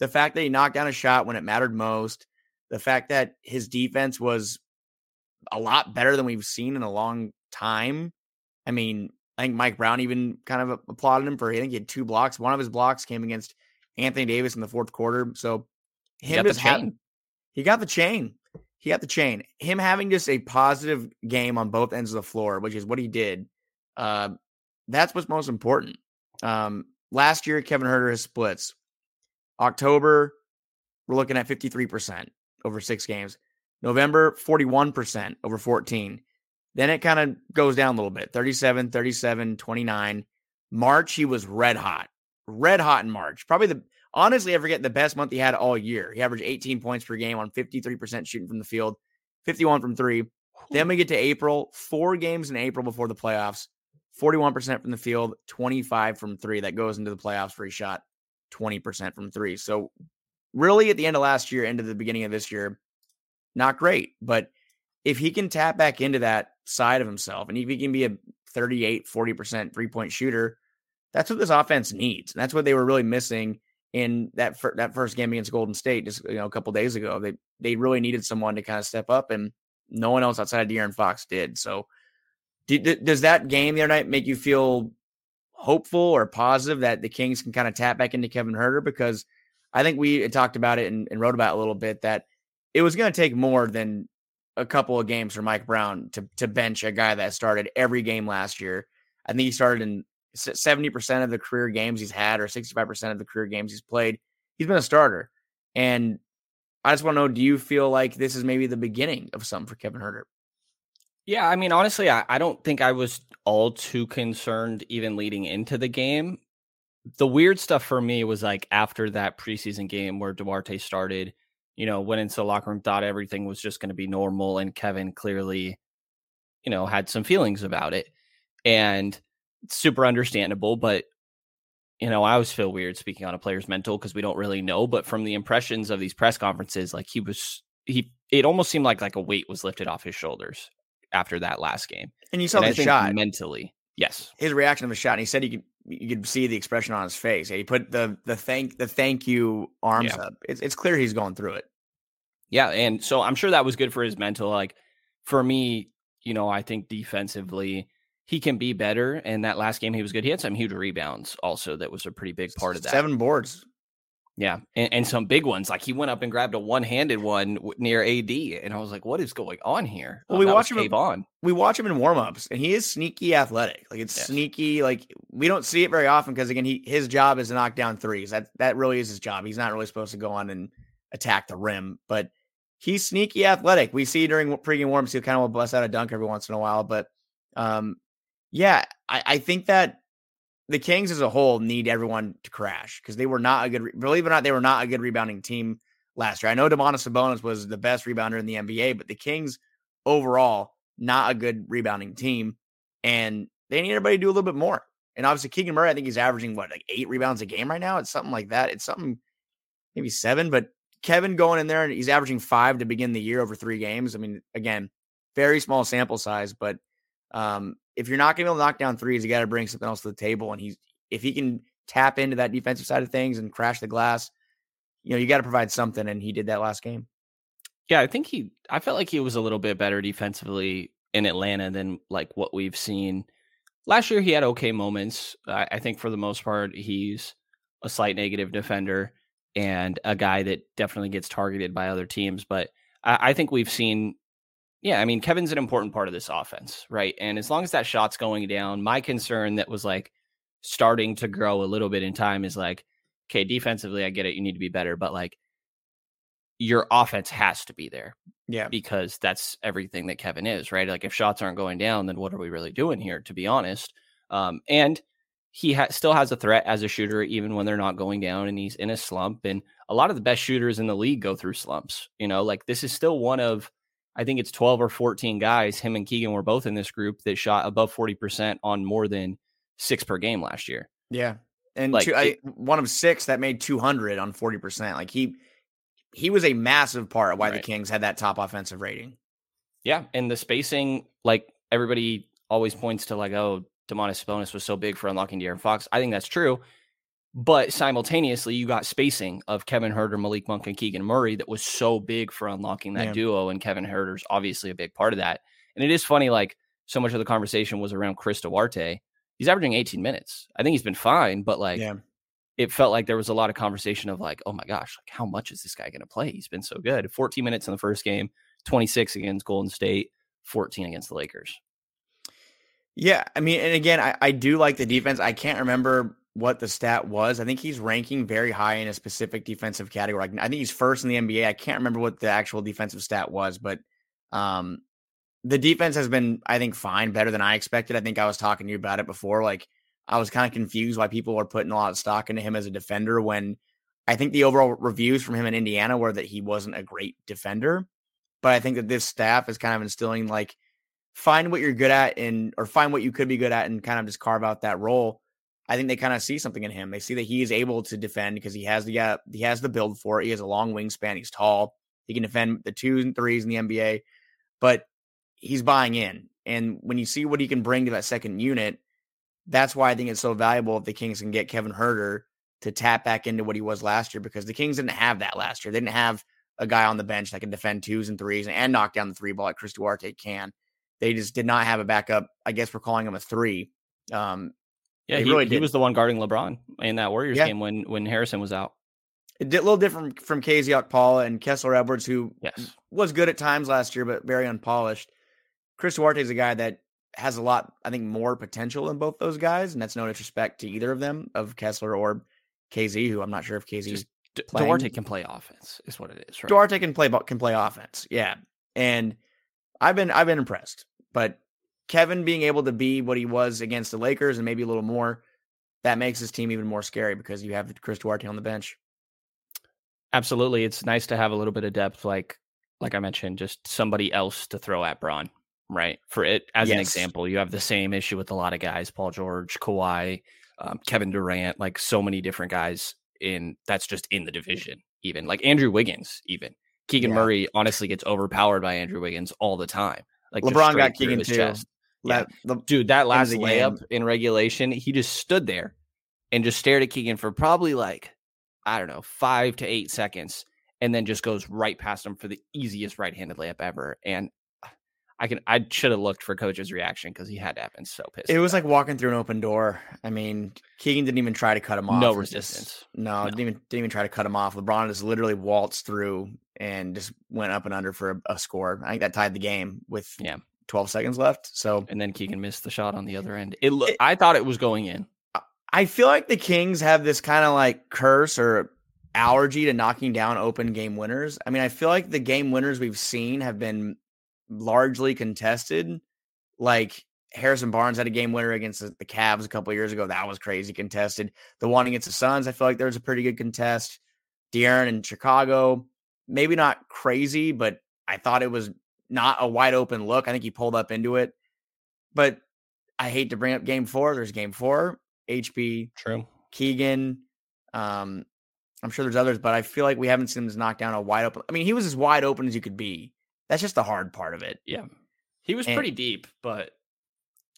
the fact that he knocked down a shot when it mattered most, the fact that his defense was a lot better than we've seen in a long time. I mean, I think Mike Brown even kind of applauded him for I think he had two blocks. One of his blocks came against Anthony Davis in the fourth quarter. So him just having he got the chain. He got the chain. Him having just a positive game on both ends of the floor, which is what he did. Uh, that's what's most important. Um, last year, Kevin Huerter has splits. October, we're looking at 53% over six games. November, 41% over 14. Then it kind of goes down a little bit 37, 37, 29. March, he was red hot, red hot in March. Probably the, honestly, I forget the best month he had all year. He averaged 18 points per game on 53% shooting from the field, 51 from three. Then we get to April, four games in April before the playoffs, 41% from the field, 25 from three. That goes into the playoffs where he shot 20% from three. So really at the end of last year, into the beginning of this year, not great. But if he can tap back into that side of himself and if he can be a 38, 40% three point shooter, that's what this offense needs. And that's what they were really missing in that fir- that first game against Golden State just you know a couple days ago. They they really needed someone to kind of step up, and no one else outside of De'Aaron Fox did. So, does that game the other night make you feel hopeful or positive that the Kings can kind of tap back into Kevin Huerter? Because I think we talked about it and, and wrote about it a little bit that it was going to take more than a couple of games for Mike Brown to to bench a guy that started every game last year. I think he started in 70% of the career games he's had or 65% of the career games he's played. He's been a starter. And I just want to know do you feel like this is maybe the beginning of something for Kevin Huerter? Yeah, I mean, honestly, I, I don't think I was all too concerned even leading into the game the weird stuff for me was like after that preseason game where Duarte started, you know, went into the locker room, thought everything was just going to be normal, and Kevin clearly, you know, had some feelings about it, and super understandable. But you know, I always feel weird speaking on a player's mental because we don't really know. But from the impressions of these press conferences, like he was, he it almost seemed like like a weight was lifted off his shoulders after that last game. And you saw and the shot mentally, yes, his reaction of the shot. And he said he could you could see the expression on his face. He put the the thank the thank you arms Yeah. up. It's it's clear he's going through it. Yeah, and so I'm sure that was good for his mental. Like for me, you know, I think defensively he can be better. And that last game he was good. He had some huge rebounds also. That was a pretty big part of that. Seven boards. Yeah, and, and some big ones. Like he went up and grabbed a one-handed one near AD, and I was like, "What is going on here?" Well, Oh, we watch him- on. We watch him in warmups, and he is sneaky athletic. Like it's Yes. sneaky. Like we don't see it very often because again, he his job is to knock down threes. That that really is his job. He's not really supposed to go on and attack the rim, but he's sneaky athletic. We see during pregame warmups he'll kind of will bust out a dunk every once in a while, but um, yeah, I, I think that the Kings as a whole need everyone to crash because they were not a good. Believe it or not, they were not a good rebounding team last year. I know Domantas Sabonis was the best rebounder in the NBA, but the Kings overall not a good rebounding team, and they need everybody to do a little bit more. And obviously, Keegan Murray, I think he's averaging what like eight rebounds a game right now. It's something like that. It's something maybe seven, but Kevin going in there and he's averaging five to begin the year over three games. I mean, again, very small sample size, but um, if you're not going to be able to knock down threes, you got to bring something else to the table. And he's if he can tap into that defensive side of things and crash the glass, you know, you got to provide something. And he did that last game. Yeah, I think he. I felt like he was a little bit better defensively in Atlanta than like what we've seen last year. He had okay moments. I, I think for the most part, he's a slight negative defender and a guy that definitely gets targeted by other teams. But I, I think we've seen. Yeah, I mean, Kevin's an important part of this offense, right? And as long as that shot's going down, my concern that was like starting to grow a little bit in time is like, okay, defensively, I get it, you need to be better, but like your offense has to be there Yeah. because that's everything that Kevin is, right? Like if shots aren't going down, then what are we really doing here, to be honest? Um, and he ha- still has a threat as a shooter, even when they're not going down, and he's in a slump. And a lot of the best shooters in the league go through slumps. You know, like this is still one of, I think it's 12 or 14 guys. Him and Keegan were both in this group that shot above 40% on more than six per game last year. Yeah. And Like, two, it- one of six that made 200 on 40%. Like he, he was a massive part of why the Kings had that top offensive rating. Yeah, and the spacing, like everybody always points to, like, oh, Domantas Sabonis was so big for unlocking De'Aaron Fox. I think that's true, but simultaneously, you got spacing of Kevin Huerter, Malik Monk, and Keegan Murray that was so big for unlocking that Yeah. duo, and Kevin Huerter's obviously a big part of that. And it is funny, like so much of the conversation was around Chris Duarte. He's averaging 18 minutes. I think he's been fine, but like yeah. it felt like there was a lot of conversation of like, oh my gosh, like how much is this guy going to play? He's been so good. 14 minutes in the first game, 26 against Golden State, 14 against the Lakers. Yeah, I mean, and again, I, I do like the defense. I can't remember what the stat was. I think he's ranking very high in a specific defensive category. I think he's first in the NBA. I can't remember what the actual defensive stat was, but um, the defense has been, I think, fine, better than I expected. I think I was talking to you about it before. Like, I was kind of confused why people were putting a lot of stock into him as a defender when I think the overall reviews from him in Indiana were that he wasn't a great defender. But I think that this staff is kind of instilling like find what you're good at and or find what you could be good at and kind of just carve out that role. I think they kind of see something in him. They see that he is able to defend because he has the uh, he has the build for it. He has a long wingspan. He's tall. He can defend the twos and threes in the NBA, but he's buying in. And when you see what he can bring to that second unit, that's why I think it's so valuable if the Kings can get Kevin Huerter to tap back into what he was last year because the Kings didn't have that last year. They didn't have a guy on the bench that can defend twos and threes and knock down the three ball like Chris Duarte can. They just did not have a backup. I guess we're calling him a three. Um, Yeah, he, really he was the one guarding LeBron in that Warriors Yeah. game when when Harrison was out. a little different from KZ Okpala and Kessler Edwards, who Yes. was good at times last year, but very unpolished. Chris Duarte is a guy that has a lot, I think, more potential than both those guys, and that's no disrespect to either of them, of Kessler or KZ, who I'm not sure if KZ D- Duarte can play offense, is what it is. Right? Duarte can play can play offense, yeah. And I've been I've been impressed, but Kevin being able to be what he was against the Lakers and maybe a little more, that makes this team even more scary because you have Chris Duarte on the bench. Absolutely, it's nice to have a little bit of depth, like like I mentioned, just somebody else to throw at Bron, right? For it, as an example, you have the same issue with a lot of guys: Paul George, Kawhi, um, Kevin Durant, like so many different guys in that's just in the division. Even like Andrew Wiggins, even Keegan Yeah. Murray, honestly gets overpowered by Andrew Wiggins all the time. Like LeBron got Keegan his too. chest. Yeah. The- Dude, that last layup game. in regulation, he just stood there and just stared at Keegan for probably like, I don't know, five to eight seconds, and then just goes right past him for the easiest right handed layup ever. And I can I should have looked for coach's reaction because he had to have been so pissed. it was like walking through an open door. I mean, Keegan didn't even try to cut him off. no was just- resistance. No, No. didn't even didn't even try to cut him off. LeBron just literally waltzed through and just went up and under for a, a score. I think that tied the game with Yeah. 12 seconds left. So And then Keegan missed the shot on the other end. It, look It- I thought it was going in. I feel like the Kings have this kind of like curse or allergy to knocking down open game winners. I mean, I feel like the game winners we've seen have been largely contested. Like Harrison Barnes had a game winner against the the Cavs a couple years ago. That was crazy contested. The one against the Suns, I feel like there was a pretty good contest. De'Aaron in Chicago, maybe not crazy, but I thought it was not a wide open look. I think he pulled up into it. But I hate to bring up game four. There's game four. HB, True. Keegan. Um, I'm sure there's others, but I feel like we haven't seen him knock down a wide open. I mean, he was as wide open as you could be. That's just the hard part of it. Yeah. He was And- pretty deep, but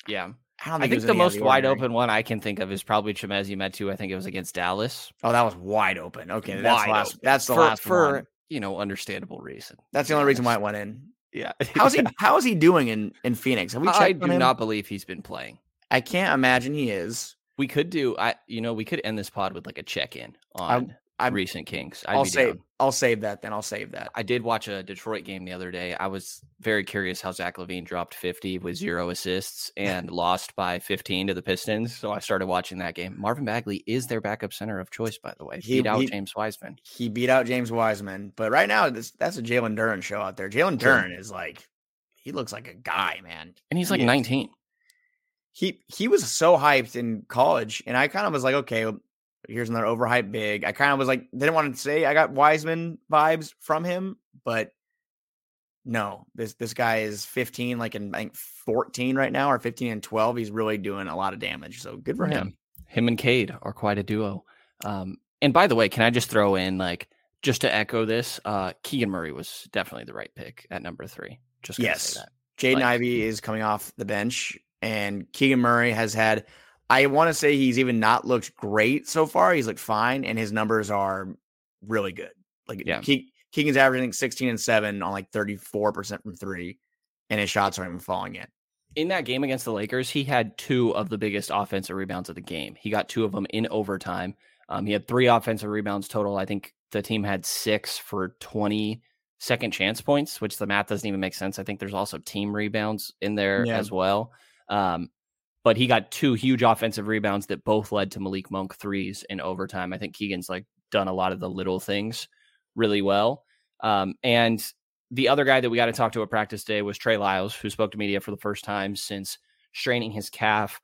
yeah. I don't I think, think the most wide open one I can think of is probably Chimezi Metu. I think it was against Dallas. Oh, that was wide open. Okay, that's Wide the last. open. That's the for, last for one. you know understandable reason. That's the only reason why it went in. Yeah. How's he? How is he doing in in Phoenix? Have we checked I do not believe he's been playing. I can't imagine he is. We could do I you know, we could end this pod with like a check in on I'm- recent Kings. I'd I'll save. down. I'll save that. Then I'll save that. I did watch a Detroit game the other day. I was very curious how Zach LaVine dropped 50 with zero assists and lost by 15 to the Pistons. So I started watching that game. Marvin Bagley is their backup center of choice, by the way. He- Beat out he- James Wiseman. He beat out James Wiseman, but right now this, that's a Jalen Duren show out there. Jalen Duren is like, he looks like a guy, man. And he's like He is. 19. he he was so hyped in college, and I kind of was like, okay, well, here's another overhyped big. I kind of was like, didn't want to say I got Wiseman vibes from him, but no, this this guy is 15, like in I think 14 right now, or 15 and 12. He's really doing a lot of damage. So good for Yeah. him. Him and Cade are quite a duo. Um, and by the way, can I just throw in like just to echo this? Uh, Keegan Murray was definitely the right pick at number three. Just Yes. say. Jaden Like- Ivey is coming off the bench, and Keegan Murray has had. I want to say he's even not looked great so far. He's looked fine, and his numbers are really good. Like Yeah. Ke- Keegan's averaging 16 and seven on like 34 percent from three, and his shots aren't even falling in. in that game against the Lakers, he had two of the biggest offensive rebounds of the game. He got two of them in overtime. Um, he had three offensive rebounds total. I think the team had six for 20 second chance points, which the math doesn't even make sense. I think there's also team rebounds in there Yeah. as well. Um, but he got two huge offensive rebounds that both led to Malik Monk threes in overtime. I think Keegan's like done a lot of the little things really well. Um, and the other guy that we got to talk to at practice day was Trey Lyles, who spoke to media for the first time since straining his calf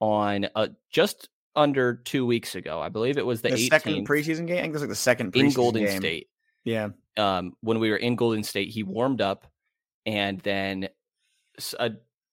on uh, just under two weeks ago. I believe it was the, The, 18th second preseason game, I think it was like the second in Golden game. State. Yeah, Um, when we were in Golden State, he warmed up, and then a,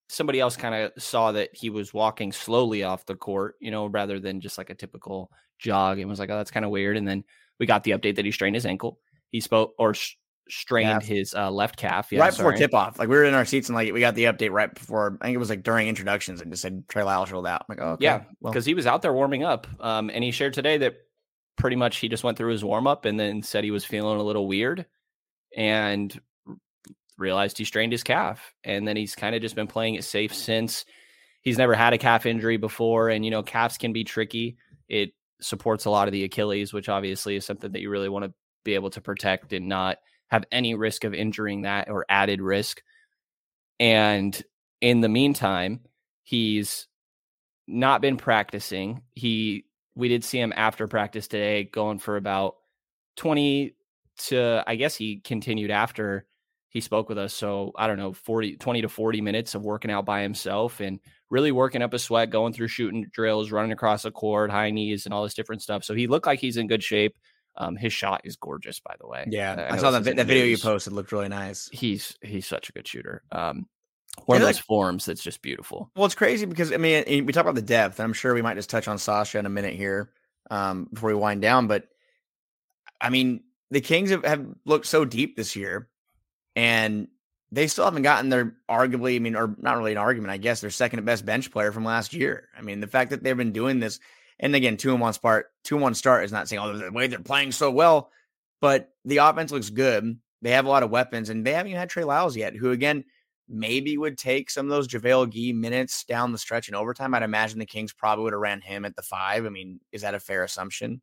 somebody else kind of saw that he was walking slowly off the court, you know, rather than just like a typical jog, and was like, "Oh, that's kind of weird." And then we got the update that he strained his ankle. He spoke or sh- strained Calf. his uh, left calf. Yeah, right before tip off. Like we were in our seats and like we got the update right before. I think it was like during introductions and just said Trey Lyles rolled out. I'm like, oh, okay. Yeah, well, because he was out there warming up. Um, and he shared today that pretty much he just went through his warm up and then said he was feeling a little weird and realized he strained his calf. And then he's kind of just been playing it safe since. He's never had a calf injury before. And, you know, calves can be tricky. It supports a lot of the Achilles, which obviously is something that you really want to be able to protect and not have any risk of injuring that or added risk. And in the meantime, he's not been practicing. He we did see him after practice today going for about 20 to I guess he continued after he spoke with us. So I don't know, 40, 20 to 40 minutes of working out by himself and really working up a sweat, going through shooting drills, running across the court, high knees, and all this different stuff. So he looked like he's in good shape. Um, his shot is gorgeous, by the way. Yeah, I, I saw that, that video you posted. Looked really nice. He's he's such a good shooter. Um, one of those like, forms that's just beautiful. Well, it's crazy because I mean, we talk about the depth. I'm sure we might just touch on Sasha in a minute here um, before we wind down. But I mean, the Kings have, have looked so deep this year, and they still haven't gotten their arguably, I mean, or not really an argument, I guess, their second best bench player from last year. I mean, the fact that they've been doing this, and again, two and one start, two and one start is not saying, oh, the way they're playing so well, but the offense looks good. They have a lot of weapons, and they haven't even had Trey Lyles yet, who again maybe would take some of those JaVale McGee minutes down the stretch in overtime. I'd imagine the Kings probably would have ran him at the five. I mean, is that a fair assumption?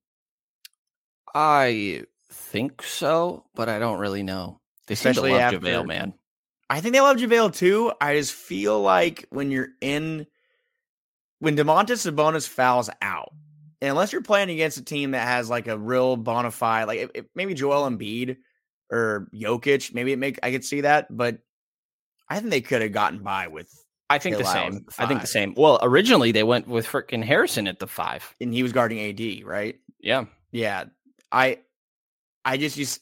I think so, but I don't really know. They Especially seem to love after, JaVale, man. I think they love JaVale too. I just feel like when you're in when Domantas Sabonis fouls out, unless you're playing against a team that has like a real bona fide, like if, if maybe Joel Embiid or Jokic, maybe it make I could see that, but I think they could have gotten by with. I think the same. I think the same. Well, originally they went with freaking Harrison at the five, and he was guarding AD, right? Yeah, yeah. I, I just just,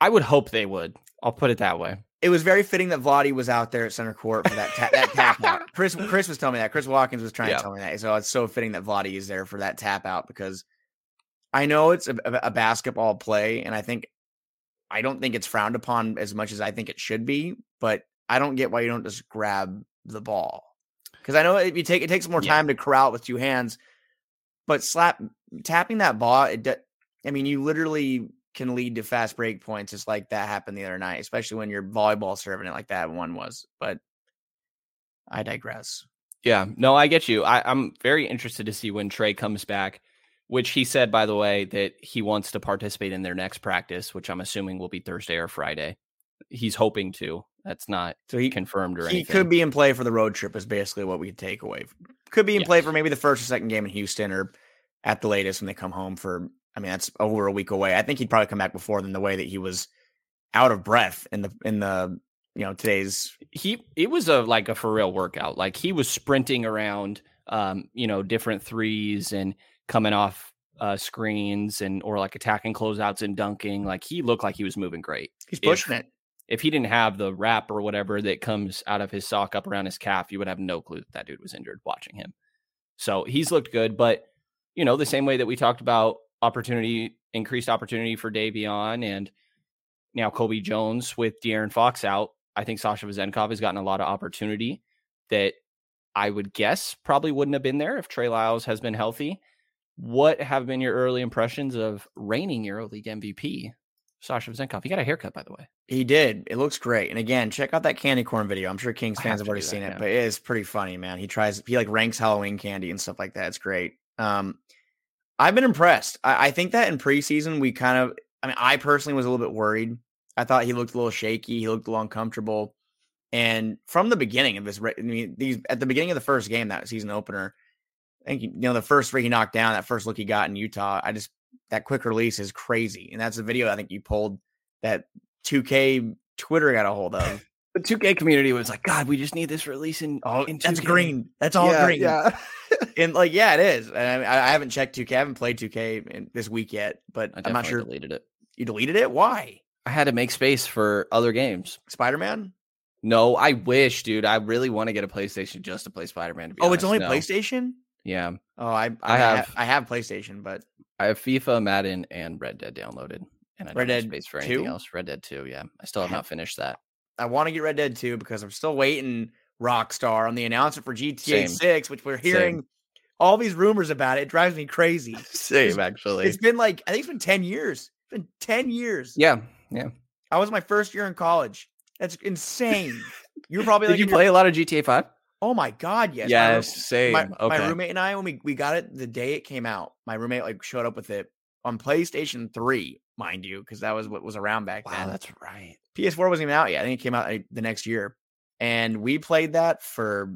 I would hope they would. I'll put it that way. It was very fitting that Vlade was out there at center court for that ta- that tap out. Chris Chris was telling me that. Chris Watkins was trying yeah. to tell me that. So it's so fitting that Vlade is there for that tap out because I know it's a, a basketball play, and I think I don't think it's frowned upon as much as I think it should be. But I don't get why you don't just grab the ball. Because I know if you take it takes more time yeah. to corral it with two hands, but slap tapping that ball, it I mean, you literally can lead to fast break points just like that happened the other night, especially when you're volleyball serving it like that one was. But I digress. Yeah, no, I get you. I, I'm very interested to see when Trey comes back, which he said, by the way, that he wants to participate in their next practice, which I'm assuming will be Thursday or Friday. He's hoping to. That's not so he confirmed or he anything. could be in play for the road trip. Is basically what we take away. Could be in play for maybe the first or second game in Houston, or at the latest when they come home for. I mean, that's over a week away. I think he'd probably come back before than the way that he was out of breath in the in the you know today's. He it was a like a for real workout. Like he was sprinting around, um, you know, different threes and coming off uh, screens and or like attacking closeouts and dunking. Like he looked like he was moving great. He's pushing if, it if he didn't have the wrap or whatever that comes out of his sock up around his calf, you would have no clue that that dude was injured watching him. So he's looked good, but you know, the same way that we talked about opportunity, increased opportunity for Davion and now Colby Jones with De'Aaron Fox out, I think Sasha Vezenkov has gotten a lot of opportunity that I would guess probably wouldn't have been there if Trey Lyles has been healthy. What have been your early impressions of reigning EuroLeague MVP Sasha Vezenkov. He got a haircut, by the way. He did. It looks great. And again, check out that candy corn video. I'm sure Kings fans have, have already seen that, it, yeah. but it is pretty funny, man. He tries, he like ranks Halloween candy and stuff like that. It's great. Um, I've been impressed. I, I think that in preseason, we kind of, I mean, I personally was a little bit worried. I thought he looked a little shaky. He looked a little uncomfortable. And from the beginning of this, I mean, these at the beginning of the first game, that season opener, I think you know the first three he knocked down, that first look he got in Utah. I just that quick release is crazy. And that's a video I think you pulled that 2K Twitter got a hold of. The 2K community was like, God, we just need this release in. Oh, in that's green. That's all yeah, green. Yeah. and like, yeah, it is. And I, I, haven't checked 2K. I haven't played 2K in, this week yet, but I'm not sure. Deleted it. You deleted it? Why? I had to make space for other games. Spider Man. No, I wish, dude. I really want to get a PlayStation just to play Spider Man. Oh, honest. it's only no. PlayStation. Yeah. Oh, I I, I have I have PlayStation, but I have FIFA, Madden, and Red Dead downloaded, and I Red Dead space for anything 2? else. Red Dead Two, yeah, I still have not finished that. I want to get Red Dead Two because I'm still waiting Rockstar on the announcement for GTA Same. Six, which we're hearing Same. all these rumors about. It. it drives me crazy. Same, it's, actually. It's been like I think it's been ten years. It's been ten years. Yeah, yeah. I was my first year in college. That's insane. You were probably did you play a lot of GTA Five? Oh my god, yes. Yes, my, same. My, okay. my, roommate and I, when we, we got it the day it came out, my roommate like showed up with it on PlayStation 3, mind you, because that was what was around back wow, then. that's right. PS4 wasn't even out yet. I think it came out like, the next year. And we played that for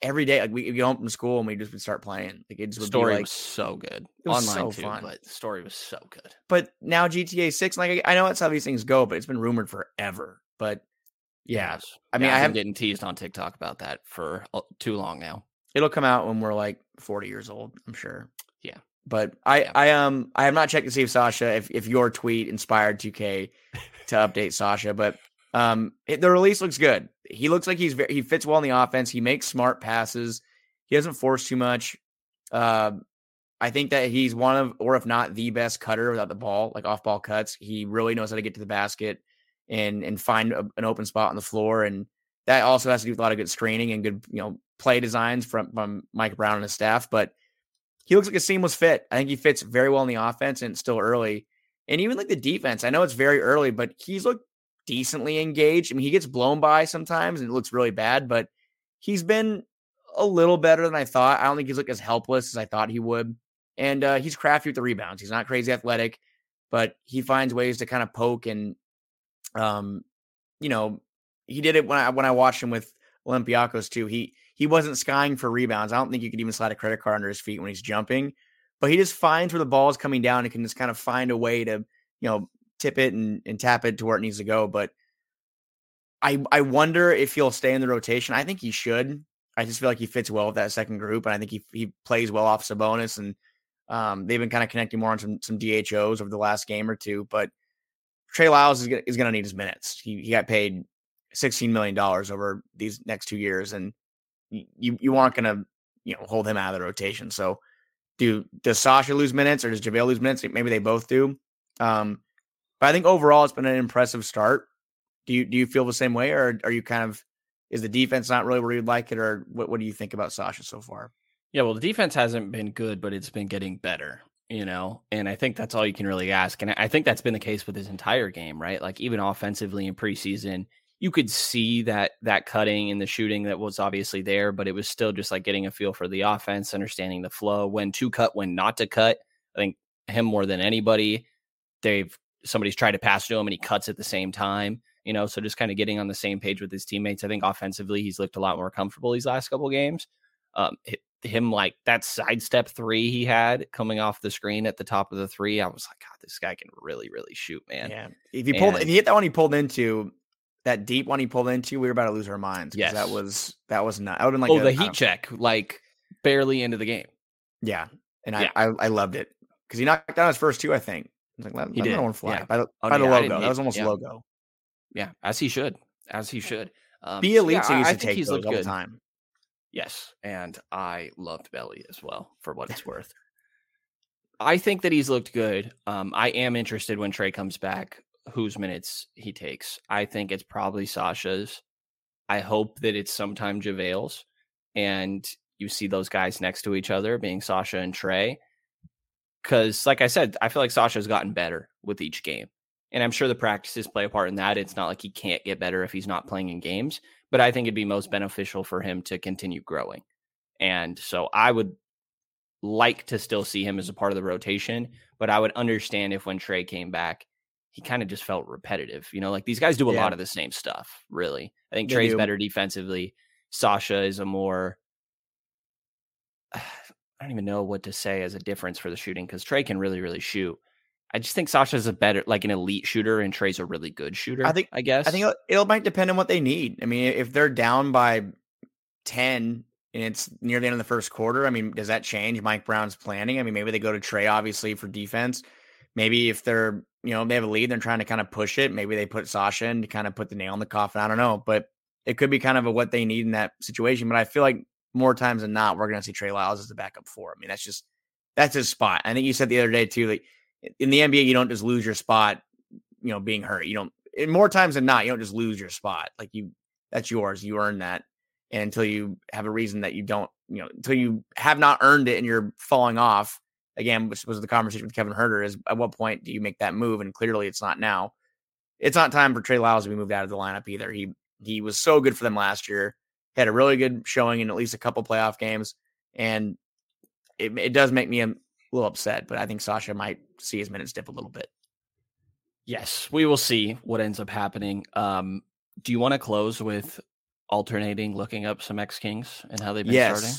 every day. Like we would go home from school and we just would start playing. Like it just would story be like was so good. Online so too, fun. but the story was so good. But now GTA 6, like I know that's how these things go, but it's been rumored forever. But yeah, Yes. I mean, Yeah, I have been getting teased on TikTok about that for too long now. it'll come out when we're like 40 years old, I'm sure. But I. I um I have not checked to see if Sasha if, if your tweet inspired 2K to update Sasha, but um it, the release looks good. He looks like he's very, he fits well in the offense. He makes smart passes. He doesn't force too much. Uh, I think that he's one of, or if not the best cutter without the ball, like off ball cuts. He really knows how to get to the basket and and find a, an open spot on the floor, and that also has to do with a lot of good screening and good you know play designs from from Mike Brown and his staff. But he looks like a seamless fit. I think he fits very well in the offense, and still early. And even like the defense, I know it's very early, but he's looked decently engaged. I mean, he gets blown by sometimes, and it looks really bad, but he's been a little better than I thought. I don't think he's looked as helpless as I thought he would. And uh, he's crafty with the rebounds. He's not crazy athletic, but he finds ways to kind of poke and, um, you know, he did it when I when I watched him with Olympiacos too. He he wasn't skying for rebounds. I don't think you could even slide a credit card under his feet when he's jumping, but he just finds where the ball is coming down and can just kind of find a way to, you know, tip it and, and tap it to where it needs to go. But I I wonder if he'll stay in the rotation. I think he should. I just feel like he fits well with that second group, and I think he he plays well off Sabonis, and um, they've been kind of connecting more on some some DHOs over the last game or two. But Trey Lyles is gonna, is going to need his minutes. He he got paid sixteen million dollars over these next two years, and you you aren't going to you know hold him out of the rotation. So do does Sasha lose minutes or does JaVale lose minutes? Maybe they both do. Um, but I think overall it's been an impressive start. Do you do you feel the same way, or are you kind of is the defense not really where you'd like it, or what what do you think about Sasha so far? Yeah, well, the defense hasn't been good, but it's been getting better, you know, and I think that's all you can really ask. And I think that's been the case with his entire game, right? Like even offensively in preseason, you could see that that cutting and the shooting that was obviously there, but it was still just like getting a feel for the offense, understanding the flow, when to cut, when not to cut. I think him more than anybody, they've somebody's tried to pass to him and he cuts at the same time. You know, so just kind of getting on the same page with his teammates. I think offensively, he's looked a lot more comfortable these last couple games. Um, him like that sidestep three he had coming off the screen at the top of the three. I was like, God, this guy can really, really shoot, man. Yeah. If he pulled, And- if he hit that one he pulled into, that deep one he pulled into, we were about to lose our minds. Yes. that was that was not. I would have been like, oh, a- the heat check, like barely into the game. Yeah, and Yeah. I, I I loved it because he knocked down his first two. I think. I was like, let, He let did, one fly yeah. by the, Oh, by yeah, I logo. That was almost yeah. logo. Yeah, as he should, as he should. Um, Be so yeah, are I- think he's looked the good. time. Yes, and I loved Belly as well for what it's worth. I think that he's looked good. Um, I am interested when Trey comes back, whose minutes he takes. I think it's probably Sasha's. I hope that it's sometime JaVale's, and you see those guys next to each other, being Sasha and Trey. Because, like I said, I feel like Sasha's gotten better with each game. And I'm sure the practices play a part in that. It's not like he can't get better if he's not playing in games, but I think it'd be most beneficial for him to continue growing. And so I would like to still see him as a part of the rotation, but I would understand if when Trey came back, he kind of just felt repetitive. You know, like these guys do a Yeah. lot of the same stuff, really. I think They Trey's do. better defensively. Sasha is a more I don't even know what to say as a difference for the shooting because Trey can really, really shoot. I just think Sasha's a better, like an elite shooter, and Trey's a really good shooter. I think- I guess. I think it'll, it might depend on what they need. I mean, if they're down by ten and it's near the end of the first quarter, I mean, does that change Mike Brown's planning? I mean, maybe they go to Trey obviously for defense. Maybe if they're you know they have a lead, they're trying to kind of push it. Maybe they put Sasha in to kind of put the nail in the coffin. I don't know, but it could be kind of a what they need in that situation. But I feel like more times than not, we're going to see Trey Lyles as the backup four. I mean, that's just that's his spot. I think you said the other day too, like in the NBA, you don't just lose your spot, you know, being hurt. You don't. And more times than not, you don't just lose your spot. Like you, that's yours. You earn that. And until you have a reason that you don't, you know, until you have not earned it and you're falling off again, which was the conversation with Kevin Huerter is at what point do you make that move? And clearly it's not now. It's not time for Trey Lyles to be moved out of the lineup either. He he was so good for them last year. He Had a really good showing in at least a couple playoff games. And it, it does make me a little upset, but I think Sasha might see his minutes dip a little bit. Yes, we will see what ends up happening. Um, do you want to close with alternating, looking up some X Kings and how they've been yes. starting?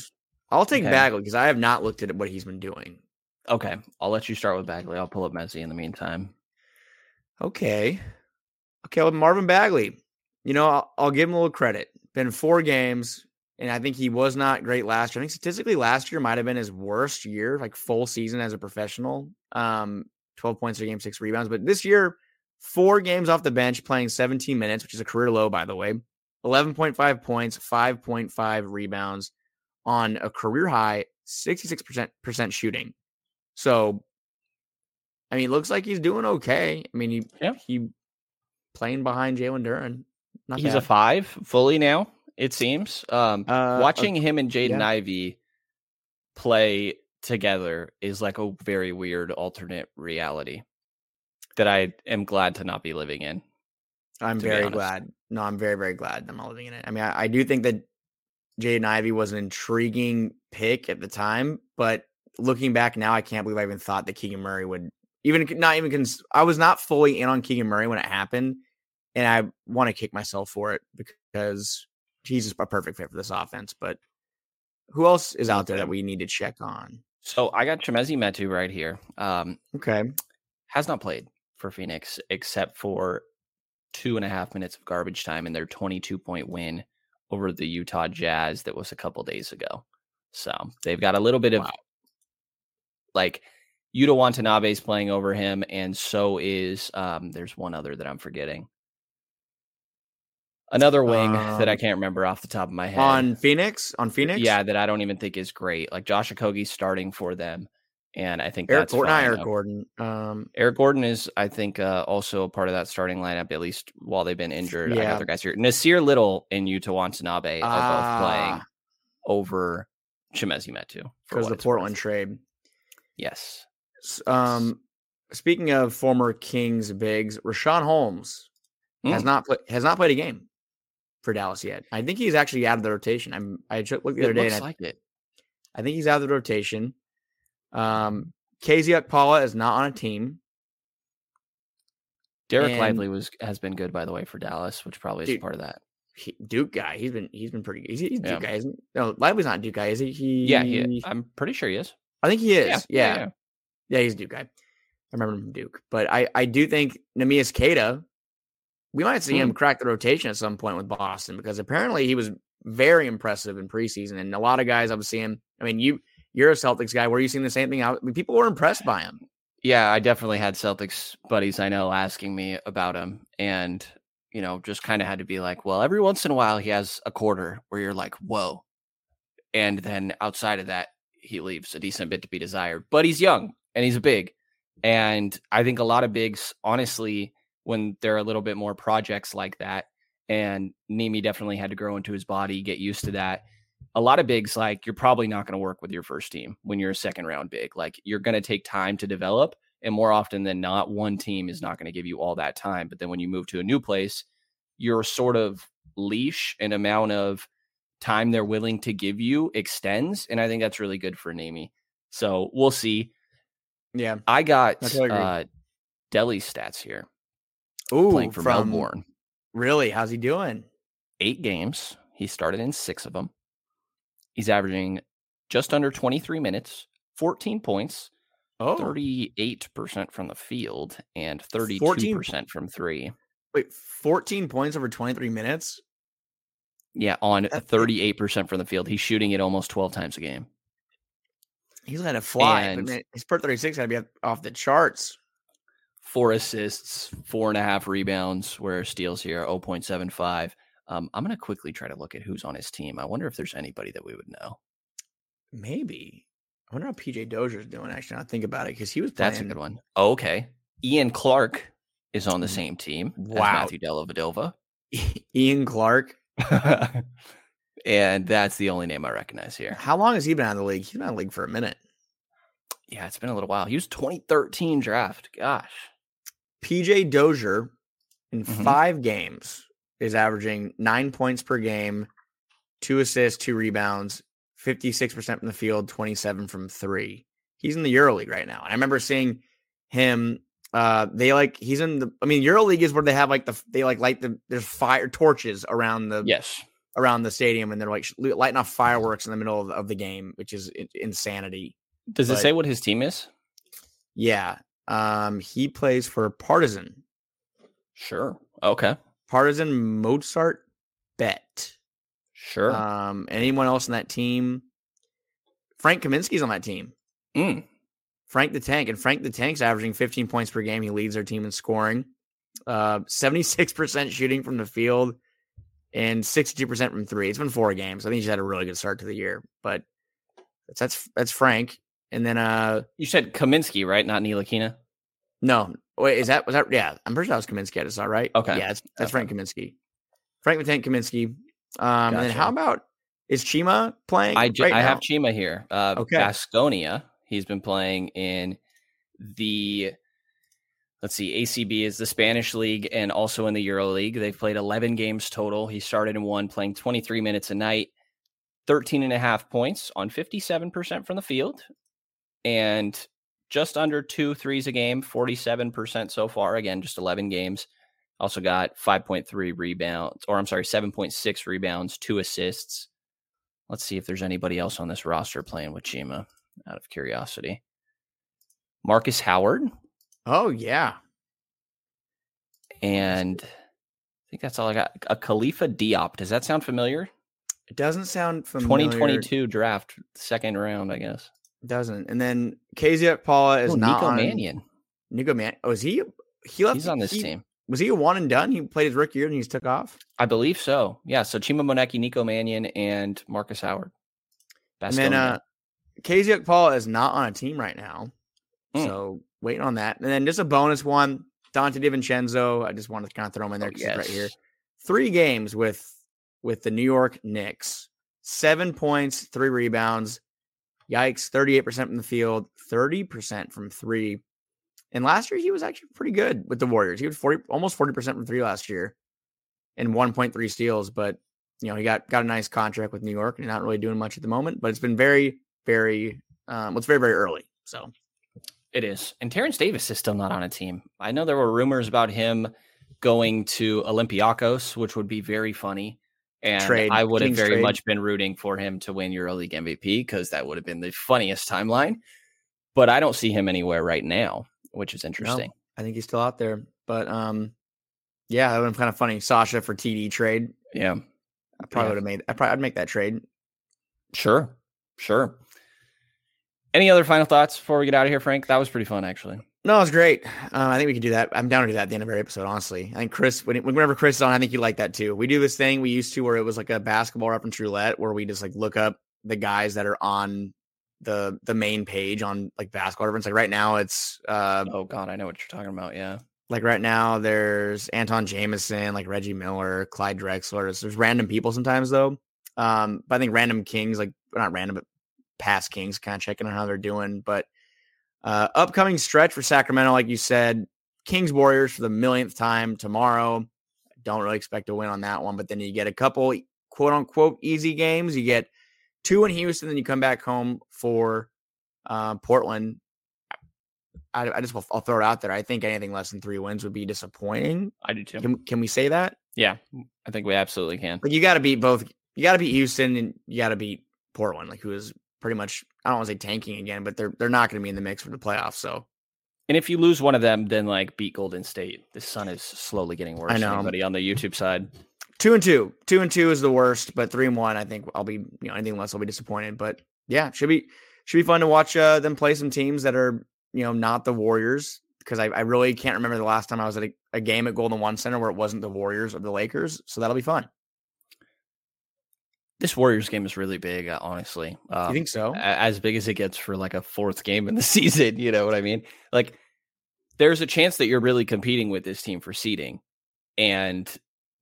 I'll take Okay. Bagley because I have not looked at what he's been doing. Okay, I'll let you start with Bagley. I'll pull up Messi in the meantime. Okay. Okay, well, Marvin Bagley. you know, I'll, I'll give him a little credit. Been four games, and I think he was not great last year. I think statistically, last year might have been his worst year, like full season as a professional. Um, 12 points a game, six rebounds. But this year, four games off the bench, playing 17 minutes, which is a career low, by the way. 11.5 points, 5.5 rebounds on a career high 66% shooting. So, I mean, looks like he's doing okay. I mean, he Yeah. he playing behind Jalen Duren. Not He's a five fully now, it seems. Um, Uh, watching him and Jaden yeah. Ivey play together is like a very weird alternate reality that I am glad to not be living in. I'm very glad. No, I'm very, very glad I'm not living in it. I mean, I, I do think that Jaden Ivey was an intriguing pick at the time, but looking back now, I can't believe I even thought that Keegan Murray would even not even cons- I was not fully in on Keegan Murray when it happened, and I want to kick myself for it because he's just a perfect fit for this offense. But who else is out there that we need to check on? So I got Chimezi Metu right here. Um, Okay, has not played for Phoenix except for two and a half minutes of garbage time in their 22 point win over the Utah Jazz that was a couple days ago. So they've got a little bit of Wow. Like Yuta Watanabe's playing over him, and so is um there's one other that I'm forgetting. Another wing that I Um, can't remember off the top of my head. on Phoenix, on Phoenix, yeah, that I don't even think is great. Like Josh Okogie's starting for them, and I think Eric that's Gordon. Eric Gordon. Um, Eric Gordon is, I think, uh, also a part of that starting lineup, at least while they've been injured. I Yeah. got their guys here. Nassir Little and Yuta Watanabe are both playing Ah. over Chimezi Metu. because the Portland worth. trade. Yes. Um, speaking of former Kings bigs, Richaun Holmes has Mm. not played has not played a game for Dallas yet. I think he's actually out of the rotation. I'm I looked the other day, looks and I, like it. I think he's out of the rotation. Um, KZ Okpala is not on a team. Dereck and- Lively was has been good, by the way, for Dallas, which probably is Dude, part of that. He, Duke guy, he's been he's been pretty good. He's, he's Yeah. Duke guy, isn't? No, Lively's not Duke guy, is he? he Yeah, he, I'm pretty sure he is. I think he is. Yeah, Yeah, yeah, yeah, he's a Duke guy. I remember him from Duke, but I I do think Neemias Queta, we might see him mm. crack the rotation at some point with Boston because apparently he was very impressive in preseason, and a lot of guys I was seeing. I mean, you you're a Celtics guy. Were you seeing the same thing? I mean, people were impressed by him. Yeah, I definitely had Celtics buddies I know asking me about him, and you know, just kind of had to be like, well, every once in a while he has a quarter where you're like, whoa, and then outside of that, he leaves a decent bit to be desired. But he's young and he's a big, and I think a lot of bigs, honestly, when they're a little bit more projects like that, and Nimi definitely had to grow into his body, get used to that. A lot of bigs, like you're probably not going to work with your first team when you're a second round big. Like you're going to take time to develop. And more often than not, one team is not going to give you all that time. But then when you move to a new place, your sort of leash and amount of time they're willing to give you extends. And I think that's really good for Nami. So we'll see. Yeah. I got uh, Delly's stats here Ooh, playing for from Melbourne. really? How's he doing? Eight games. He started in six of them. He's averaging just under 23 minutes, 14 points, Oh, 38% from the field, and 32% 14 from three. wait, 14 points over 23 minutes. Yeah, on That's- 38% from the field. He's shooting it almost 12 times a game. He's gonna fly. And- man, his per 36 gotta be off the charts. Four assists, four and a half rebounds, where steals here, 0.75. Um, I'm going to quickly try to look at who's on his team. I wonder if there's anybody that we would know. Maybe. I wonder how PJ Dozier's doing. Actually, I think about it because he was playing. That's a good one. Oh, okay. Ian Clark is on the Mm. same team as Wow. Matthew Dellavedova. Ian Clark. and that's the only name I recognize here. How long has he been out of the league? He's been out of the league for a minute. Yeah, it's been a little while. He was 2013 draft. Gosh. PJ Dozier in Mhm. five games is averaging nine points per game, two assists, two rebounds, 56% from the field, 27 from three. He's in the EuroLeague right now. And I remember seeing him. Uh, they like he's in the. I mean, EuroLeague is where they have like the they like light the there's fire torches around the Yes. around the stadium, and they're like lighting off fireworks in the middle of, of the game, which is insanity. Does it say what his team is? Yeah, um, he plays for Partizan. Sure. Okay. Partizan Mozzart Bet. Sure. Um, anyone else on that team? Frank Kaminsky's on that team. Mm. Frank the Tank, and Frank the Tank's averaging 15 points per game. He leads their team in scoring. Uh, 76% shooting from the field and 62% from three. It's been four games. I think he's had a really good start to the year, but that's that's, that's Frank. And then uh, you said Kaminsky, right? Not Ntilikina. No, wait, is that was that? Yeah, I'm pretty sure that was Kaminsky. I just saw right. Okay, yeah, that's, that's okay. Frank Kaminsky. Frank the Tank Kaminsky. Um, Gotcha. and then how about is Chima playing? I, ju- right I now? have Chima here. Uh, Okay. Baskonia. He's been playing in the let's see, ACB is the Spanish league and also in the Euro League. They've played 11 games total. He started in one, playing 23 minutes a night, 13 and a half points on 57% from the field, and just under two threes a game, 47% so far. Again, just 11 games. Also got 5.3 rebounds, or I'm sorry, 7.6 rebounds, two assists. Let's see if there's anybody else on this roster playing with Chima out of curiosity. Marcus Howard. Oh yeah, And I think that's all I got. A Khalifa Diop. Does that sound familiar? it doesn't sound familiar. 2022 draft, second round, I guess. doesn't. And then KZ Okpala is Oh, not Nico on. Mannion. Nico Man. Oh, is he? He left. He's on this he- team. Was he a one and done? He played his rookie year and he just took off. I believe so. Yeah. So Chima Moneke, Nico Mannion, and Marcus Howard. And then uh KZ Okpala is not on a team right now. Mm. So waiting on that. And then just a bonus one, Donte DiVincenzo. I just wanted to kind of throw him in there Oh, because he's right here. Three games with with the New York Knicks. Seven points, three rebounds. Yikes, 38% from the field, 30% from three. And last year he was actually pretty good with the Warriors. He was 40 almost 40% from three last year and 1.3 steals. But you know, he got got a nice contract with New York and not really doing much at the moment. But it's been very, very um, well, it's very, very early. So It is. And Terence Davis is still not on a team. I know there were rumors about him going to Olympiacos, which would be very funny. And Trade, I would have very trade. much been rooting for him to win EuroLeague MVP because that would have been the funniest timeline. But I don't see him anywhere right now, which is interesting. I think he's still out there. But um, yeah, that would have been kind of funny. Sasha for TD trade. Yeah, I probably Yeah. would have made. I probably I'd make that trade. sure. Sure. Any other final thoughts before we get out of here, Frank? That was pretty fun, actually. No, it was great. Um, I think we can do that. I'm down to do that at the end of every episode. Honestly, I think Chris, when, whenever Chris is on, I think you like that too. We do this thing we used to where it was like a basketball reference roulette, where we just like look up the guys that are on the the main page on like basketball reference. Like right now, it's uh Oh, God, I know what you're talking about. Yeah. like right now there's Antawn Jamison, like Reggie Miller, Clyde Drexler. There's, there's random people sometimes though. Um, but I think random kings, like not random, but past kings, kind of checking on how they're doing. But uh, upcoming stretch for Sacramento, like you said, Kings Warriors for the millionth time tomorrow. Don't really expect to win on that one, but then you get a couple quote unquote easy games. You get two in Houston, then you come back home for uh, Portland. I, I just will, I'll throw it out there. I think anything less than three wins would be disappointing. I do too. Can can we say that? Yeah, I think we absolutely can. Like you got to beat both. You got to beat Houston and you got to beat Portland, like who is pretty much I don't want to say tanking again, but they're they're not going to be in the mix for the playoffs. So And if you lose one of them, then like beat Golden State. The sun is slowly getting worse. I know. Anybody on the YouTube side? two and two, two and two is the worst, but three and one, I think I'll be you know anything less I'll be disappointed. But yeah, should be should be fun to watch uh, them play some teams that are you know not the Warriors because I, I really can't remember the last time I was at a, a game at Golden One Center where it wasn't the Warriors or the Lakers. So that'll be fun. This Warriors game is really big, uh, honestly. Um, you think so? as big as it gets for like a fourth game in the season. You know what I mean? Like, there's a chance that you're really competing with this team for seeding, and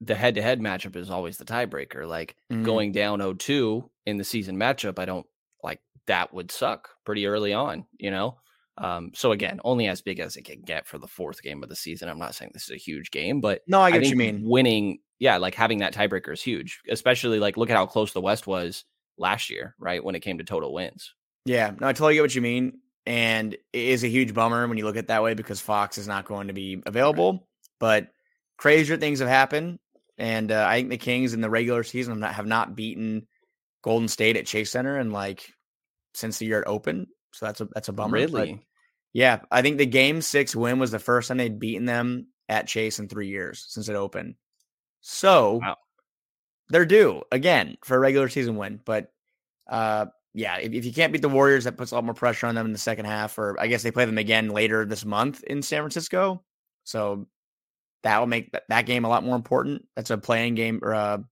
the head-to-head matchup is always the tiebreaker. Like Mhm. going down 0-2 in the season matchup, I don't like that would suck pretty early on. You know. Um, so again, only as big as it can get for the fourth game of the season. I'm not saying this is a huge game, but No, I get what you mean. Winning, yeah, like having that tiebreaker is huge, especially like look at how close the West was last year, right? When it came to total wins. Yeah, no, I totally get what you mean. And it is a huge bummer when you look at it that way because Fox is not going to be available. But crazier things have happened. And uh, I think the Kings in the regular season have not, have not beaten Golden State at Chase Center and like since the year it opened. So that's a that's a bummer. but Really? yeah, I think the game six win was the first time they'd beaten them at Chase in three years since it opened. So Wow. they're due again for a regular season win. But uh, yeah, if, if you can't beat the Warriors, that puts a lot more pressure on them in the second half. Or I guess they play them again later this month in San Francisco. So that will make that, that game a lot more important. That's a playing game or a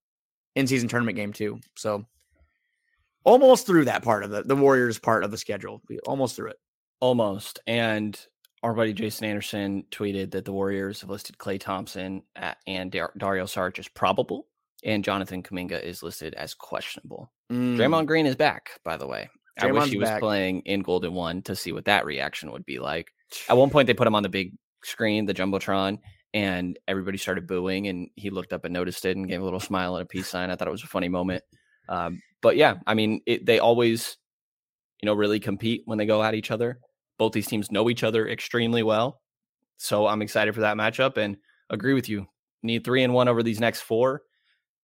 in season tournament game too. So almost through that part of the the Warriors part of the schedule. We almost through it. Almost. And our buddy Jason Anderson tweeted that the Warriors have listed Klay Thompson at, and Dar- Dario Saric as probable, and Jonathan Kuminga is listed as questionable. Mm. Draymond Green is back, by the way. I wish he was back. playing in Golden One to see what that reaction would be like. At one point, they put him on the big screen, the jumbotron, and everybody started booing. And he looked up and noticed it and gave a little smile and a peace sign. I thought it was a funny moment. Um, but yeah, I mean, it, they always, you know, really compete when they go at each other. Both these teams know each other extremely well, so I'm excited for that matchup. And agree with you. Need three and one over these next four.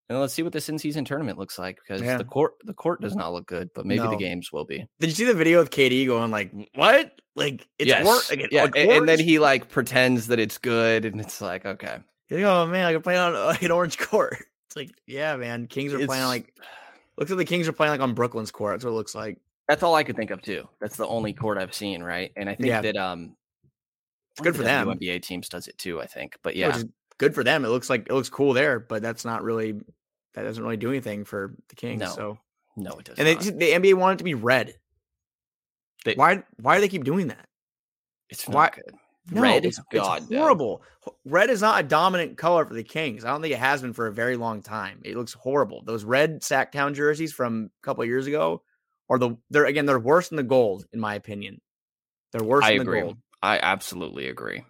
And let's see what this in-season tournament looks like because Yeah. the court the court does not look good, but maybe the games will be. Did you see the video of KD going like, "What? Like it's yes. work? Like, it- yeah, like, a- and, then he like pretends that it's good, and it's like okay, like, oh man, I can play on an orange court. It's like, yeah, man. Kings are playing on like looks like the Kings are playing like on Brooklyn's court. That's what it looks like. that's all I could think of too. That's the only court I've seen, right? And I think Yeah. that um, It's good for the them. WNBA teams does it too, I think. But yeah, good for them. It looks like it looks cool there, but that's not really that doesn't really do anything for the Kings. No, so no, it doesn't. and they, the NBA wanted it to be red. They- why why do they keep doing that? it's not why- good. No, Red is God, horrible. Red is not a dominant color for the Kings. I don't think it has been for a very long time. It looks horrible. Those red Sactown jerseys from a couple of years ago are the they're again they're worse than the gold in my opinion. They're worse I than agree. the gold. I absolutely agree.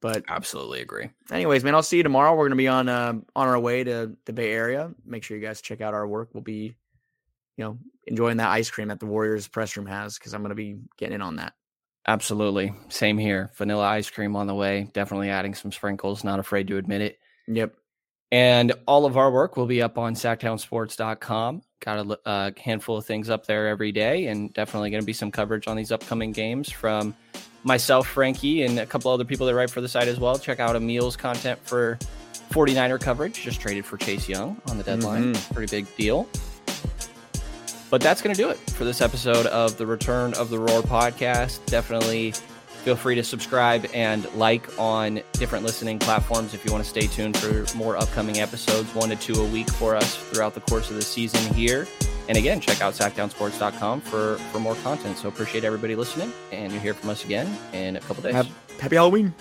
But Absolutely agree. anyways, man, I'll see you tomorrow. We're gonna be on uh, on our way to the Bay Area. Make sure you guys check out our work. We'll be, you know, enjoying that ice cream that the Warriors press room has because I'm gonna be getting in on that. Absolutely. Same here. Vanilla ice cream on the way. Definitely adding some sprinkles. Not afraid to admit it. Yep. And all of our work will be up on sactownsports.com. Got a uh, handful of things up there every day, and definitely going to be some coverage on these upcoming games from myself, Frankie, and a couple other people that write for the site as well. Check out Emil's content for 49er coverage. Just traded for Chase Young on the deadline. Pretty big deal. But that's going to do it for this episode of the Return of the Roar podcast. Definitely feel free to subscribe and like on different listening platforms if you want to stay tuned for more upcoming episodes, one to two a week for us throughout the course of the season here. And again, check out sactownsports.com for, for more content. So appreciate everybody listening, and you'll hear from us again in a couple days. Happy Halloween.